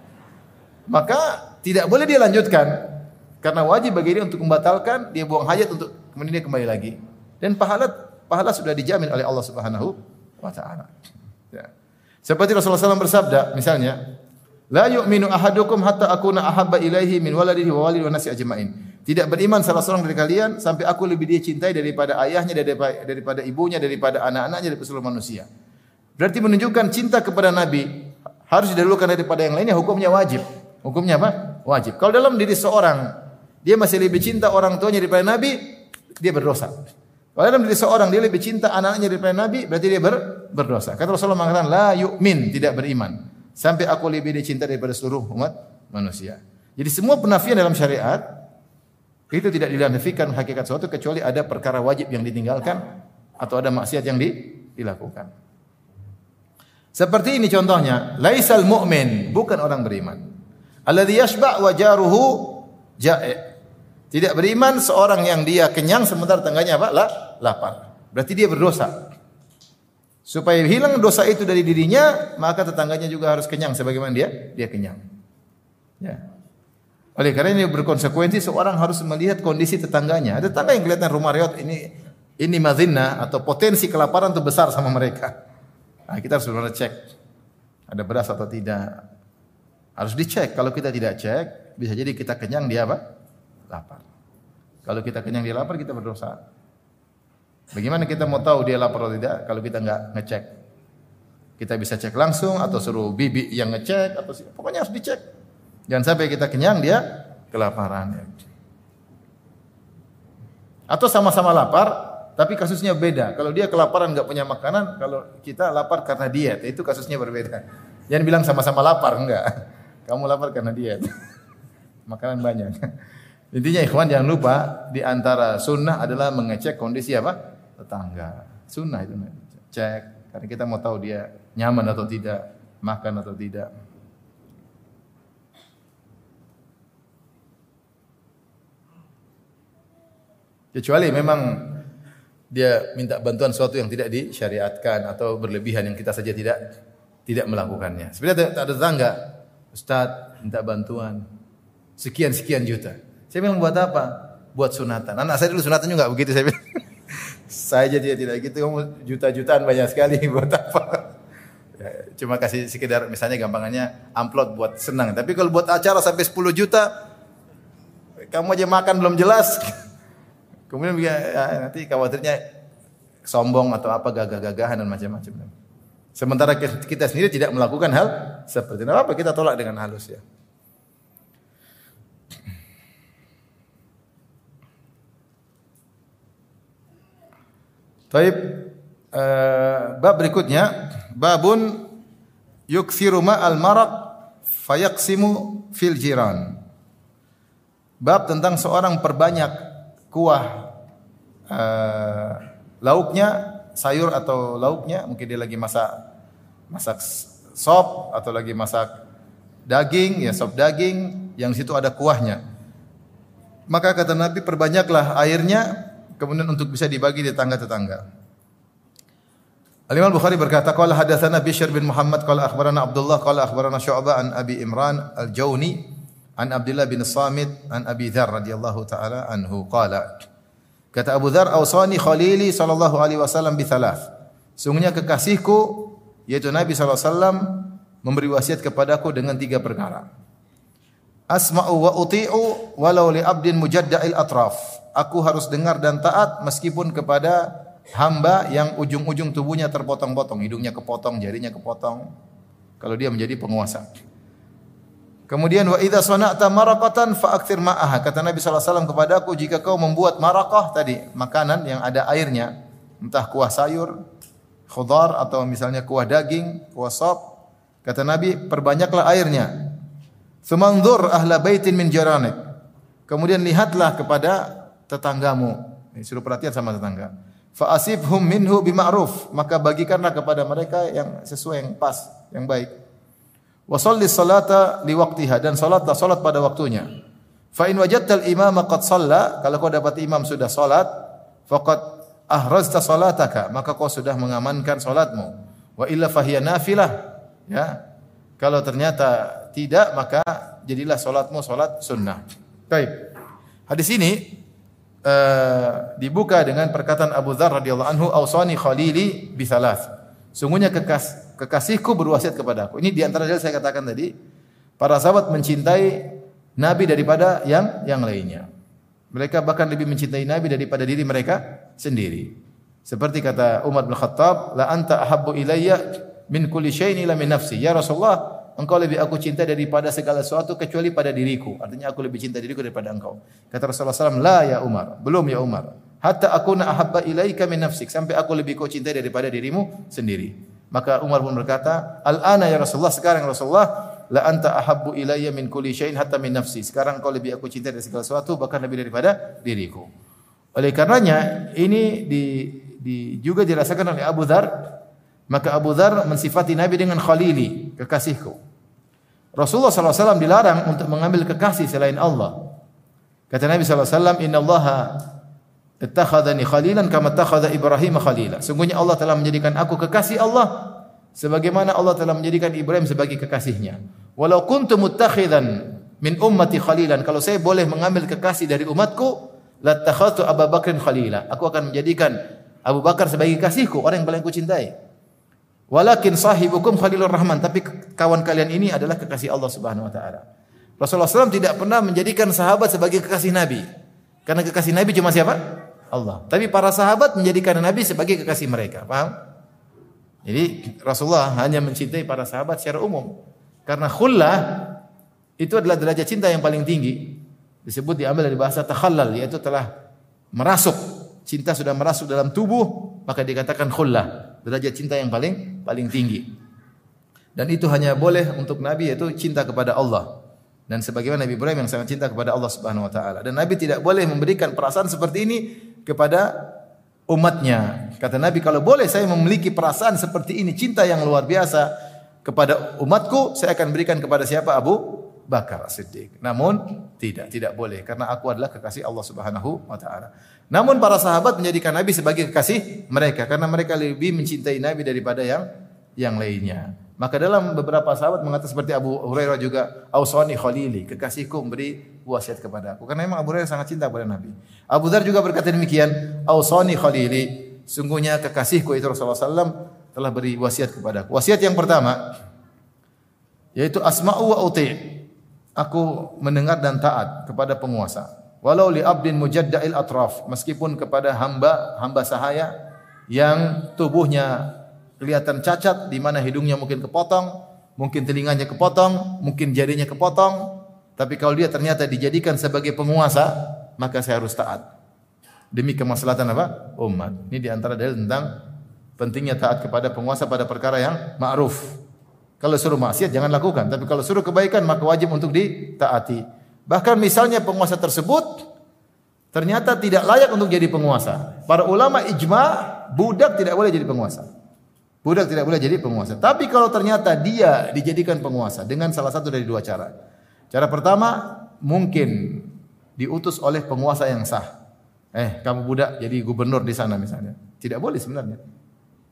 (laughs) Maka tidak boleh dia lanjutkan karena wajib bagi dia untuk membatalkan, dia buang hajat untuk kemudian dia kembali lagi. Dan pahala pahala sudah dijamin oleh Allah Subhanahu wa taala. Ya. Seperti Rasulullah SAW bersabda, misalnya, La yu'minu ahadukum hatta akuna ahabba ilaihi min waladihi wa walidihi wa nasi ajma'in. Tidak beriman salah seorang dari kalian sampai aku lebih dia cintai daripada ayahnya, daripada, daripada ibunya, daripada anak-anaknya, daripada seluruh manusia. Berarti menunjukkan cinta kepada Nabi harus didahulukan daripada yang lainnya, hukumnya wajib. Hukumnya apa? Wajib. Kalau dalam diri seorang dia masih lebih cinta orang tuanya daripada Nabi, dia berdosa. Kalau dalam diri seorang dia lebih cinta anaknya daripada Nabi, berarti dia ber, berdosa. Kata Rasulullah mengatakan la yu'min, tidak beriman. Sampai aku lebih dicinta daripada seluruh umat manusia. Jadi semua penafian dalam syariat itu tidak dinafikan hakikat sesuatu kecuali ada perkara wajib yang ditinggalkan atau ada maksiat yang di, dilakukan. Seperti ini contohnya, laisal mu'min, bukan orang beriman. Alladhi yashba' wa jaruhu ja'i'. Tidak beriman seorang yang dia kenyang sementara tangganya apa? Lah, lapar. Berarti dia berdosa. Supaya hilang dosa itu dari dirinya, maka tetangganya juga harus kenyang sebagaimana dia dia kenyang. Ya. Oleh karena ini berkonsekuensi seorang harus melihat kondisi tetangganya. Ada tetangga yang kelihatan rumah riot ini ini mazina atau potensi kelaparan itu besar sama mereka. Nah, kita harus benar cek ada beras atau tidak. Harus dicek. Kalau kita tidak cek, bisa jadi kita kenyang dia apa? lapar. Kalau kita kenyang dia lapar, kita berdosa. Bagaimana kita mau tahu dia lapar atau tidak kalau kita nggak ngecek? Kita bisa cek langsung atau suruh bibi yang ngecek atau pokoknya harus dicek. Jangan sampai kita kenyang dia kelaparan. Atau sama-sama lapar, tapi kasusnya beda. Kalau dia kelaparan nggak punya makanan, kalau kita lapar karena diet, itu kasusnya berbeda. Jangan bilang sama-sama lapar, enggak. Kamu lapar karena diet. (laughs) makanan banyak. Intinya ikhwan jangan lupa di antara sunnah adalah mengecek kondisi apa? Tetangga. Sunnah itu cek karena kita mau tahu dia nyaman atau tidak, makan atau tidak. Kecuali memang dia minta bantuan sesuatu yang tidak disyariatkan atau berlebihan yang kita saja tidak tidak melakukannya. Sebenarnya ada tetangga, Ustaz minta bantuan sekian sekian juta. Saya bilang buat apa? Buat sunatan. Anak saya dulu sunatan juga begitu saya bilang. (laughs) saya jadi tidak gitu. Kamu juta-jutaan banyak sekali (laughs) buat apa? Ya, cuma kasih sekedar misalnya gampangannya amplop buat senang. Tapi kalau buat acara sampai 10 juta, kamu aja makan belum jelas. (laughs) Kemudian ya, nanti khawatirnya sombong atau apa gagah-gagahan dan macam-macam. Sementara kita sendiri tidak melakukan hal seperti itu. Apa kita tolak dengan halus ya. Taib uh, bab berikutnya babun yukthiru ma'al maraq fayaqsimu fil jiran. Bab tentang seorang perbanyak kuah uh, lauknya, sayur atau lauknya, mungkin dia lagi masak masak sop atau lagi masak daging, ya sop daging yang situ ada kuahnya. Maka kata Nabi perbanyaklah airnya kemudian untuk bisa dibagi di tetangga-tetangga. Al-Imam Bukhari berkata, qala hadatsana Bishr bin Muhammad qala akhbarana Abdullah qala akhbarana Syu'bah an Abi Imran Al-Jauni an Abdullah bin Samit an Abi Dzar radhiyallahu taala anhu qala Kata Abu Dzar, "Ausani khalili sallallahu alaihi wasallam bi thalath." Sungguhnya kekasihku yaitu Nabi sallallahu alaihi wasallam memberi wasiat kepadaku dengan tiga perkara. Asma'u wa uti'u walau li abdin mujadda'il atraf aku harus dengar dan taat meskipun kepada hamba yang ujung-ujung tubuhnya terpotong-potong, hidungnya kepotong, jarinya kepotong. Kalau dia menjadi penguasa. Kemudian wa idza sana'ta maraqatan fa'akthir ma'aha. Kata Nabi sallallahu alaihi wasallam kepadaku, jika kau membuat maraqah tadi, makanan yang ada airnya, entah kuah sayur, khudar atau misalnya kuah daging, kuah sop, kata Nabi, perbanyaklah airnya. Sumanzur ahla baitin min jaranik. Kemudian lihatlah kepada tetanggamu. Suruh perhatian sama tetangga. fa asibhum minhu bima'ruf, maka bagikanlah kepada mereka yang sesuai yang pas, yang baik. Wa shalli salata liwaqtiha dan salatlah salat pada waktunya. Fa in wajadtal imama qad shalla, kalau kau dapat imam sudah salat, faqad ahrazta salataka, maka kau sudah mengamankan salatmu. Wa illa fahiya nafilah, ya. Kalau ternyata tidak, maka jadilah salatmu salat sunnah. Baik. Hadis ini uh, dibuka dengan perkataan Abu Dzar radhiyallahu anhu, "Ausani khalili bi thalath." Sungguhnya kekas, kekasihku berwasiat kepadaku. Ini di antara dalil saya katakan tadi, para sahabat mencintai Nabi daripada yang yang lainnya. Mereka bahkan lebih mencintai Nabi daripada diri mereka sendiri. Seperti kata Umar bin Khattab, la anta ahabbu ilayya min kulli syai'in ila min nafsi. Ya Rasulullah, engkau lebih aku cinta daripada segala sesuatu kecuali pada diriku. Artinya aku lebih cinta diriku daripada engkau. Kata Rasulullah SAW, la ya Umar, belum ya Umar. Hatta aku na ahabba ilaika min nafsik. Sampai aku lebih kau cintai daripada dirimu sendiri. Maka Umar pun berkata, Al-ana ya Rasulullah, sekarang Rasulullah, la anta ahabbu ilayya min kulli syai'in hatta min nafsi. Sekarang kau lebih aku cintai dari segala sesuatu bahkan lebih daripada diriku. Oleh karenanya ini di, di juga dirasakan oleh Abu Dhar maka Abu Dhar mensifati Nabi dengan khalili, kekasihku. Rasulullah SAW dilarang untuk mengambil kekasih selain Allah. Kata Nabi SAW, Inna Allah ittakhadhani khalilan kama ittakhadha Ibrahim khalila. Sungguhnya Allah telah menjadikan aku kekasih Allah sebagaimana Allah telah menjadikan Ibrahim sebagai kekasihnya. Walau kuntu muttakhidan min ummati khalilan, kalau saya boleh mengambil kekasih dari umatku, latakhadtu Abu Bakrin khalila. Aku akan menjadikan Abu Bakar sebagai kekasihku, orang yang paling aku cintai. Walakin sahibukum khalilur rahman, tapi kawan kalian ini adalah kekasih Allah Subhanahu wa taala. Rasulullah SAW tidak pernah menjadikan sahabat sebagai kekasih Nabi. Karena kekasih Nabi cuma siapa? Allah. Tapi para sahabat menjadikan Nabi sebagai kekasih mereka. Paham? Jadi Rasulullah hanya mencintai para sahabat secara umum. Karena khullah itu adalah derajat cinta yang paling tinggi. Disebut diambil dari bahasa takhallal yaitu telah merasuk. Cinta sudah merasuk dalam tubuh, maka dikatakan khullah, derajat cinta yang paling paling tinggi. Dan itu hanya boleh untuk Nabi yaitu cinta kepada Allah. Dan sebagaimana Nabi Ibrahim yang sangat cinta kepada Allah Subhanahu wa taala. Dan Nabi tidak boleh memberikan perasaan seperti ini kepada umatnya. Kata Nabi, kalau boleh saya memiliki perasaan seperti ini, cinta yang luar biasa kepada umatku, saya akan berikan kepada siapa? Abu Bakar Siddiq. Namun tidak, tidak boleh karena aku adalah kekasih Allah Subhanahu wa taala. Namun para sahabat menjadikan Nabi sebagai kekasih mereka karena mereka lebih mencintai Nabi daripada yang yang lainnya. Maka dalam beberapa sahabat mengatakan seperti Abu Hurairah juga, "Ausani khalili, kekasihku memberi wasiat kepada aku." Karena memang Abu Hurairah sangat cinta kepada Nabi. Abu Dzar juga berkata demikian, "Ausani khalili, sungguhnya kekasihku itu Rasulullah SAW telah beri wasiat kepada aku." Wasiat yang pertama yaitu asma'u wa uti'. Aku mendengar dan taat kepada penguasa. Walau li abdin mujadda'il atraf, meskipun kepada hamba hamba sahaya yang tubuhnya kelihatan cacat di mana hidungnya mungkin kepotong, mungkin telinganya kepotong, mungkin jarinya kepotong, tapi kalau dia ternyata dijadikan sebagai penguasa, maka saya harus taat. Demi kemaslahatan apa? Umat. Ini di antara dalil tentang pentingnya taat kepada penguasa pada perkara yang ma'ruf. Kalau suruh maksiat jangan lakukan, tapi kalau suruh kebaikan maka wajib untuk ditaati. Bahkan misalnya penguasa tersebut ternyata tidak layak untuk jadi penguasa. Para ulama ijma budak tidak boleh jadi penguasa. Budak tidak boleh jadi penguasa. Tapi kalau ternyata dia dijadikan penguasa dengan salah satu dari dua cara. Cara pertama, mungkin diutus oleh penguasa yang sah. Eh, kamu budak jadi gubernur di sana misalnya. Tidak boleh sebenarnya.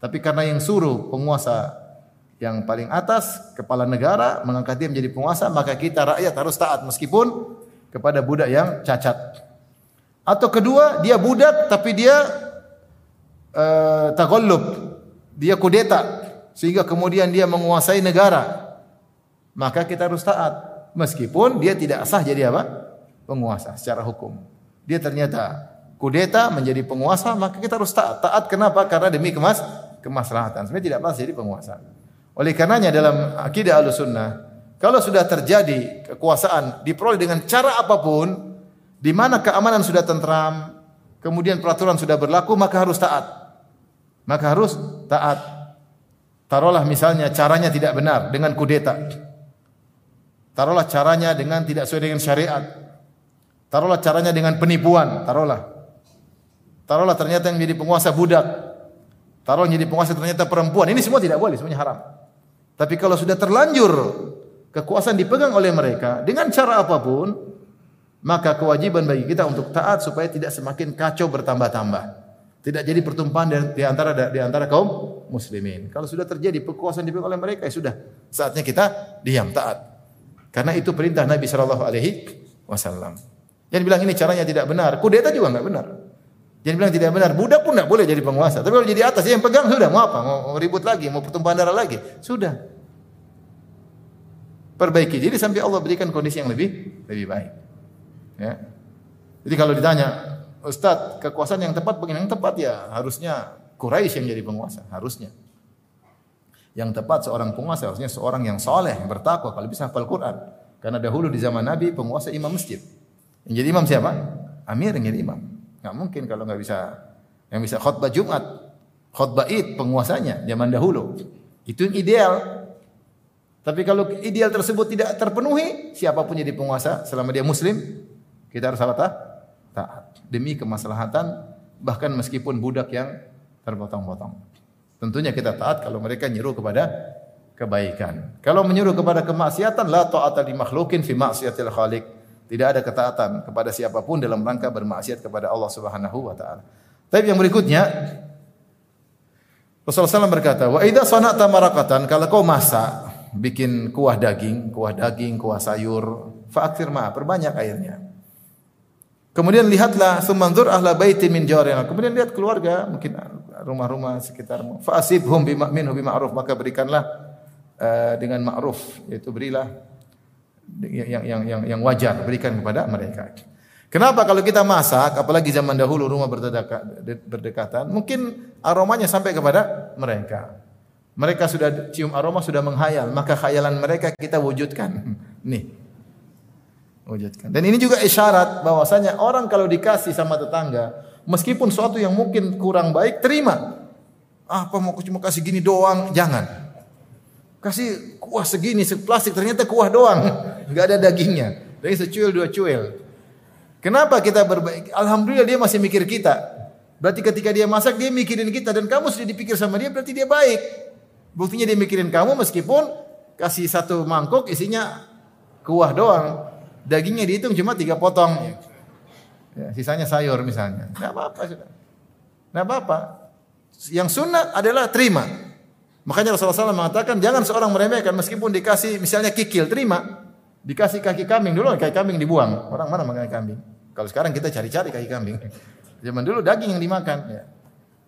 Tapi karena yang suruh penguasa yang paling atas, kepala negara mengangkat dia menjadi penguasa, maka kita rakyat harus taat meskipun kepada budak yang cacat. Atau kedua, dia budak tapi dia uh, tagollub, dia kudeta sehingga kemudian dia menguasai negara, maka kita harus taat meskipun dia tidak sah jadi apa? penguasa secara hukum. Dia ternyata kudeta menjadi penguasa, maka kita harus taat. Taat kenapa? Karena demi kemas kemaslahatan. Sebenarnya tidak pas jadi penguasa. Oleh karenanya dalam akidah Ahlussunnah, kalau sudah terjadi kekuasaan diperoleh dengan cara apa pun, di mana keamanan sudah tentram, kemudian peraturan sudah berlaku, maka harus taat maka harus taat. Taruhlah misalnya caranya tidak benar dengan kudeta. Taruhlah caranya dengan tidak sesuai dengan syariat. Taruhlah caranya dengan penipuan, taruhlah. Taruhlah ternyata yang jadi penguasa budak. Taruh yang jadi penguasa ternyata perempuan. Ini semua tidak boleh, semuanya haram. Tapi kalau sudah terlanjur kekuasaan dipegang oleh mereka dengan cara apa pun, maka kewajiban bagi kita untuk taat supaya tidak semakin kacau bertambah-tambah. Tidak jadi pertumpahan di antara di antara kaum muslimin. Kalau sudah terjadi kekuasaan dipegang oleh mereka, ya sudah. Saatnya kita diam, taat. Karena itu perintah Nabi Shallallahu alaihi wasallam. Jangan bilang ini caranya tidak benar. Kudeta juga enggak benar. Jangan bilang tidak benar. Budak pun enggak boleh jadi penguasa. Tapi kalau jadi atas yang pegang sudah mau apa? Mau ribut lagi, mau pertumpahan darah lagi. Sudah. Perbaiki. Jadi sampai Allah berikan kondisi yang lebih lebih baik. Ya. Jadi kalau ditanya, Ustaz, kekuasaan yang tepat begini yang tepat ya harusnya Quraisy yang jadi penguasa, harusnya. Yang tepat seorang penguasa harusnya seorang yang soleh, bertakwa, kalau bisa hafal Quran. Karena dahulu di zaman Nabi penguasa imam masjid. Yang jadi imam siapa? Amir yang jadi imam. Nggak mungkin kalau nggak bisa yang bisa khutbah Jumat, khutbah Id penguasanya zaman dahulu. Itu yang ideal. Tapi kalau ideal tersebut tidak terpenuhi, siapa pun jadi penguasa selama dia muslim, kita harus apa? Demi kemaslahatan bahkan meskipun budak yang terpotong-potong. Tentunya kita taat kalau mereka nyuruh kepada kebaikan. Kalau menyuruh kepada kemaksiatan, la ta'ata li makhlukin fi maksiatil khaliq. Tidak ada ketaatan kepada siapa pun dalam rangka bermaksiat kepada Allah Subhanahu wa taala. Tapi yang berikutnya Rasulullah SAW berkata, "Wa idza sana'ta marakatan, kalau kau masak, bikin kuah daging, kuah daging, kuah sayur, fa'akthir ma, perbanyak airnya." Kemudian lihatlah sumanzur ahla baiti min jawarina. Kemudian lihat keluarga, mungkin rumah-rumah sekitarmu. Fa'asibhum bima minhu bima'ruf, maka berikanlah uh, dengan ma'ruf, yaitu berilah yang yang yang yang wajar berikan kepada mereka. Kenapa kalau kita masak, apalagi zaman dahulu rumah berdekatan, mungkin aromanya sampai kepada mereka. Mereka sudah cium aroma sudah menghayal, maka khayalan mereka kita wujudkan. (laughs) Nih. Wujudkan. Dan ini juga isyarat bahwasanya orang kalau dikasih sama tetangga, meskipun suatu yang mungkin kurang baik, terima. Apa mau cuma kasih gini doang? Jangan. Kasih kuah segini, plastik ternyata kuah doang, (laughs) nggak ada dagingnya. Dari secuil dua cuil. Kenapa kita berbaik? Alhamdulillah dia masih mikir kita. Berarti ketika dia masak dia mikirin kita dan kamu sudah dipikir sama dia berarti dia baik. Buktinya dia mikirin kamu meskipun kasih satu mangkok isinya kuah doang. Dagingnya dihitung cuma tiga potong. Ya, sisanya sayur misalnya. Tidak apa-apa sudah. Tidak apa-apa. Yang sunnah adalah terima. Makanya Rasulullah SAW mengatakan jangan seorang meremehkan meskipun dikasih misalnya kikil terima. Dikasih kaki kambing dulu kaki kambing dibuang. Orang mana makan kambing? Kalau sekarang kita cari-cari kaki kambing. Zaman dulu daging yang dimakan. Ya.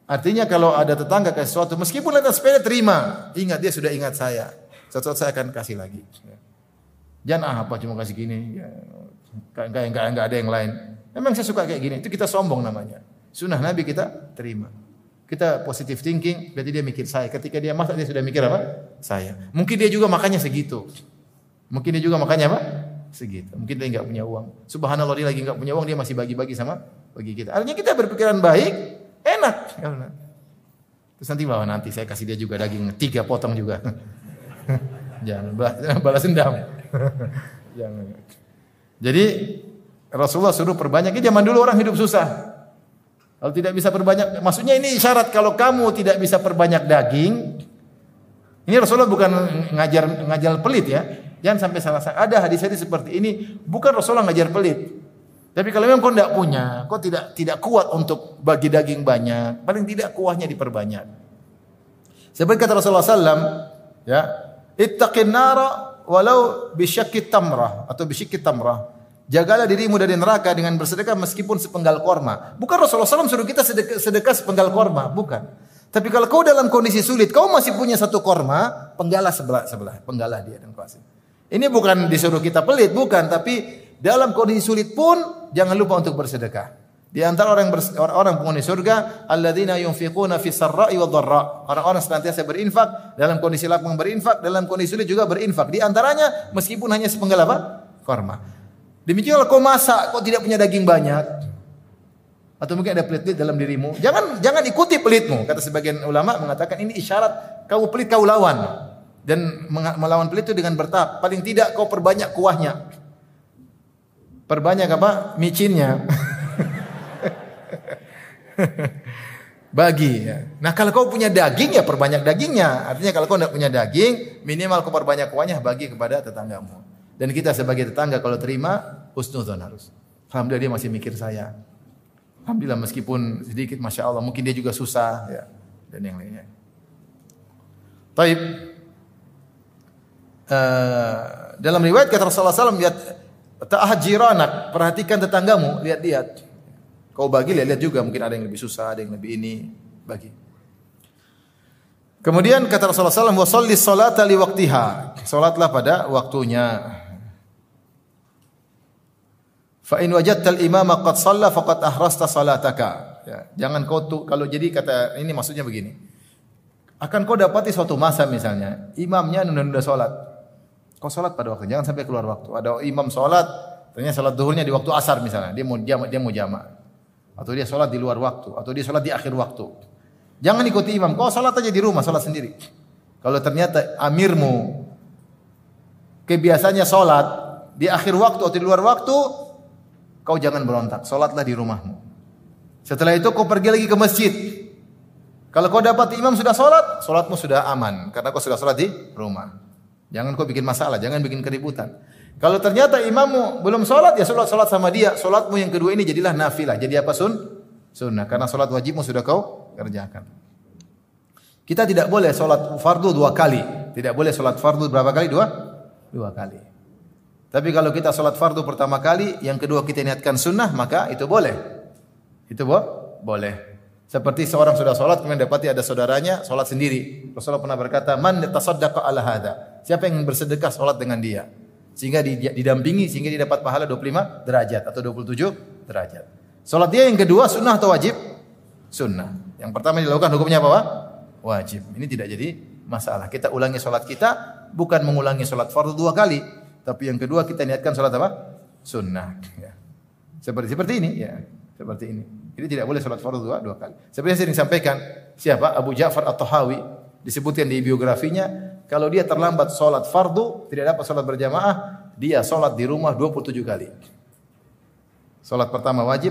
Artinya kalau ada tetangga kasih sesuatu meskipun lihat sepeda terima. Ingat dia sudah ingat saya. Suatu saat saya akan kasih lagi. Ya. Jangan ah apa cuma kasih gini. Ya. Enggak, enggak, enggak ada yang lain. Memang saya suka kayak gini. Itu kita sombong namanya. Sunnah Nabi kita terima. Kita positif thinking, berarti dia mikir saya. Ketika dia masak dia sudah mikir apa? Saya. Mungkin dia juga makannya segitu. Mungkin dia juga makannya apa? Segitu. Mungkin dia nggak punya uang. Subhanallah dia lagi nggak punya uang dia masih bagi-bagi sama bagi kita. Artinya kita berpikiran baik, enak. Terus nanti bahwa nanti saya kasih dia juga daging tiga potong juga. (laughs) Jangan balas (laughs) dendam. (laughs) Jangan. Jadi Rasulullah suruh perbanyak. Zaman dulu orang hidup susah. Kalau tidak bisa perbanyak, maksudnya ini syarat kalau kamu tidak bisa perbanyak daging. Ini Rasulullah bukan ngajar ngajar pelit ya. Jangan sampai salah salah. Ada hadis-hadis seperti ini, bukan Rasulullah ngajar pelit. Tapi kalau memang kau tidak punya, kau tidak tidak kuat untuk bagi daging banyak, paling tidak kuahnya diperbanyak. Seperti kata Rasulullah SAW, ya, ittaqin nara walau bisyakit tamrah atau bisyakit tamrah. Jagalah dirimu dari neraka dengan bersedekah meskipun sepenggal korma. Bukan Rasulullah SAW suruh kita sedekah, sedekah sepenggal korma, bukan. Tapi kalau kau dalam kondisi sulit, kau masih punya satu korma, penggalah sebelah sebelah, penggalah dia dan kasih. Ini bukan disuruh kita pelit, bukan. Tapi dalam kondisi sulit pun jangan lupa untuk bersedekah. Di antara orang orang penghuni surga, alladzina yunfiquna fi sarra'i wa dharra. Orang-orang senantiasa berinfak, dalam kondisi lapang berinfak, dalam kondisi sulit juga berinfak. Di antaranya meskipun hanya sepenggal apa? Korma. Demikian kalau kau masak, kau tidak punya daging banyak, atau mungkin ada pelit-pelit dalam dirimu, jangan jangan ikuti pelitmu. Kata sebagian ulama mengatakan ini isyarat kau pelit kau lawan. Dan melawan pelit itu dengan bertahap. Paling tidak kau perbanyak kuahnya. Perbanyak apa? Micinnya. (laughs) (laughs) bagi ya. Nah kalau kau punya daging ya perbanyak dagingnya. Artinya kalau kau tidak punya daging, minimal kau perbanyak kuahnya bagi kepada tetanggamu. Dan kita sebagai tetangga kalau terima, husnuzon harus. Alhamdulillah dia masih mikir saya. Alhamdulillah meskipun sedikit, masya Allah, mungkin dia juga susah ya dan yang lainnya. Taib. Uh, dalam riwayat kata Rasulullah SAW, lihat ta'ahad jiranak, perhatikan tetanggamu, lihat-lihat. Kau bagi lihat-lihat juga mungkin ada yang lebih susah, ada yang lebih ini bagi. Kemudian kata Rasulullah SAW, wa salli salata li waktiha. Salatlah pada waktunya. Fa in wajadta al-imama qad shalla faqad ahrasta salataka. Ya, jangan kau tuh kalau jadi kata ini maksudnya begini. Akan kau dapati suatu masa misalnya imamnya nunda-nunda salat. Kau salat pada waktu, jangan sampai keluar waktu. Ada imam salat, ternyata salat duhurnya di waktu asar misalnya, dia mau jamak, dia mau jamak atau dia sholat di luar waktu, atau dia sholat di akhir waktu. Jangan ikuti imam, kau sholat aja di rumah, sholat sendiri. Kalau ternyata amirmu kebiasaannya sholat di akhir waktu atau di luar waktu, kau jangan berontak, sholatlah di rumahmu. Setelah itu kau pergi lagi ke masjid. Kalau kau dapat imam sudah sholat, sholatmu sudah aman karena kau sudah sholat di rumah. Jangan kau bikin masalah, jangan bikin keributan. Kalau ternyata imammu belum sholat, ya sholat sholat sama dia. Sholatmu yang kedua ini jadilah nafilah. Jadi apa sun? Sunnah. Karena sholat wajibmu sudah kau kerjakan. Kita tidak boleh sholat fardu dua kali. Tidak boleh sholat fardu berapa kali? Dua? Dua kali. Tapi kalau kita sholat fardu pertama kali, yang kedua kita niatkan sunnah, maka itu boleh. Itu bo? boleh. Seperti seorang sudah sholat, kemudian dapati ada saudaranya sholat sendiri. Rasulullah pernah berkata, Man tasaddaqa ala hada. Siapa yang bersedekah sholat dengan dia? Sehingga didampingi sehingga dia dapat pahala 25 derajat atau 27 derajat. Salat dia yang kedua sunnah atau wajib? Sunnah. Yang pertama dilakukan hukumnya apa? Wajib. Ini tidak jadi masalah. Kita ulangi salat kita bukan mengulangi salat fardu dua kali, tapi yang kedua kita niatkan salat apa? Sunnah. Ya. Seperti seperti ini ya, seperti ini. Jadi tidak boleh salat fardu dua, dua kali. Seperti yang sering sampaikan, siapa? Abu Ja'far At-Tahawi disebutkan di biografinya kalau dia terlambat sholat fardu, tidak dapat sholat berjamaah, dia sholat di rumah 27 kali. Sholat pertama wajib,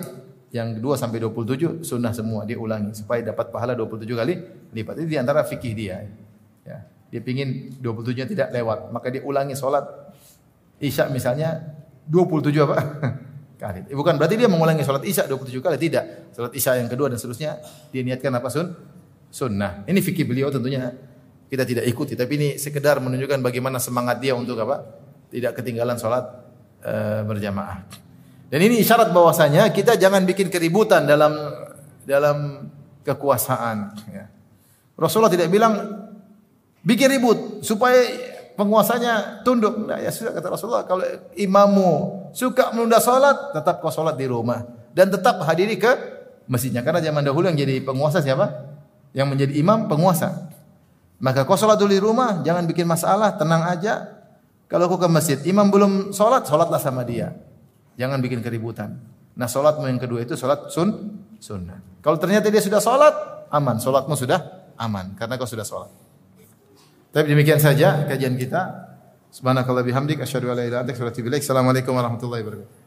yang kedua sampai 27 sunnah semua dia ulangi supaya dapat pahala 27 kali lipat. Itu di antara fikih dia. Ya. Dia pingin 27 tidak lewat, maka dia ulangi sholat isya misalnya 27 apa? (laughs) kali. Eh, bukan berarti dia mengulangi sholat isya 27 kali, tidak. Sholat isya yang kedua dan seterusnya dia niatkan apa sun? Sunnah. Ini fikih beliau tentunya kita tidak ikuti, tapi ini sekedar menunjukkan bagaimana semangat dia untuk apa? Tidak ketinggalan sholat e, berjamaah. Dan ini isyarat bahwasanya kita jangan bikin keributan dalam dalam kekuasaan. Ya. Rasulullah tidak bilang bikin ribut supaya penguasanya tunduk. Nah, ya sudah kata Rasulullah, kalau imammu suka menunda sholat, tetap kau sholat di rumah dan tetap hadiri ke masjidnya. Karena zaman dahulu yang jadi penguasa siapa? Yang menjadi imam penguasa. Maka kau sholat dulu di rumah, jangan bikin masalah, tenang aja. Kalau kau ke masjid, imam belum sholat, sholatlah sama dia. Jangan bikin keributan. Nah sholatmu yang kedua itu sholat sun, sunnah. Kalau ternyata dia sudah sholat, aman. Sholatmu sudah aman, karena kau sudah sholat. Tapi demikian saja kajian kita. Subhanakallah bihamdik, asyhadu an la ilaha illa anta Assalamualaikum warahmatullahi wabarakatuh.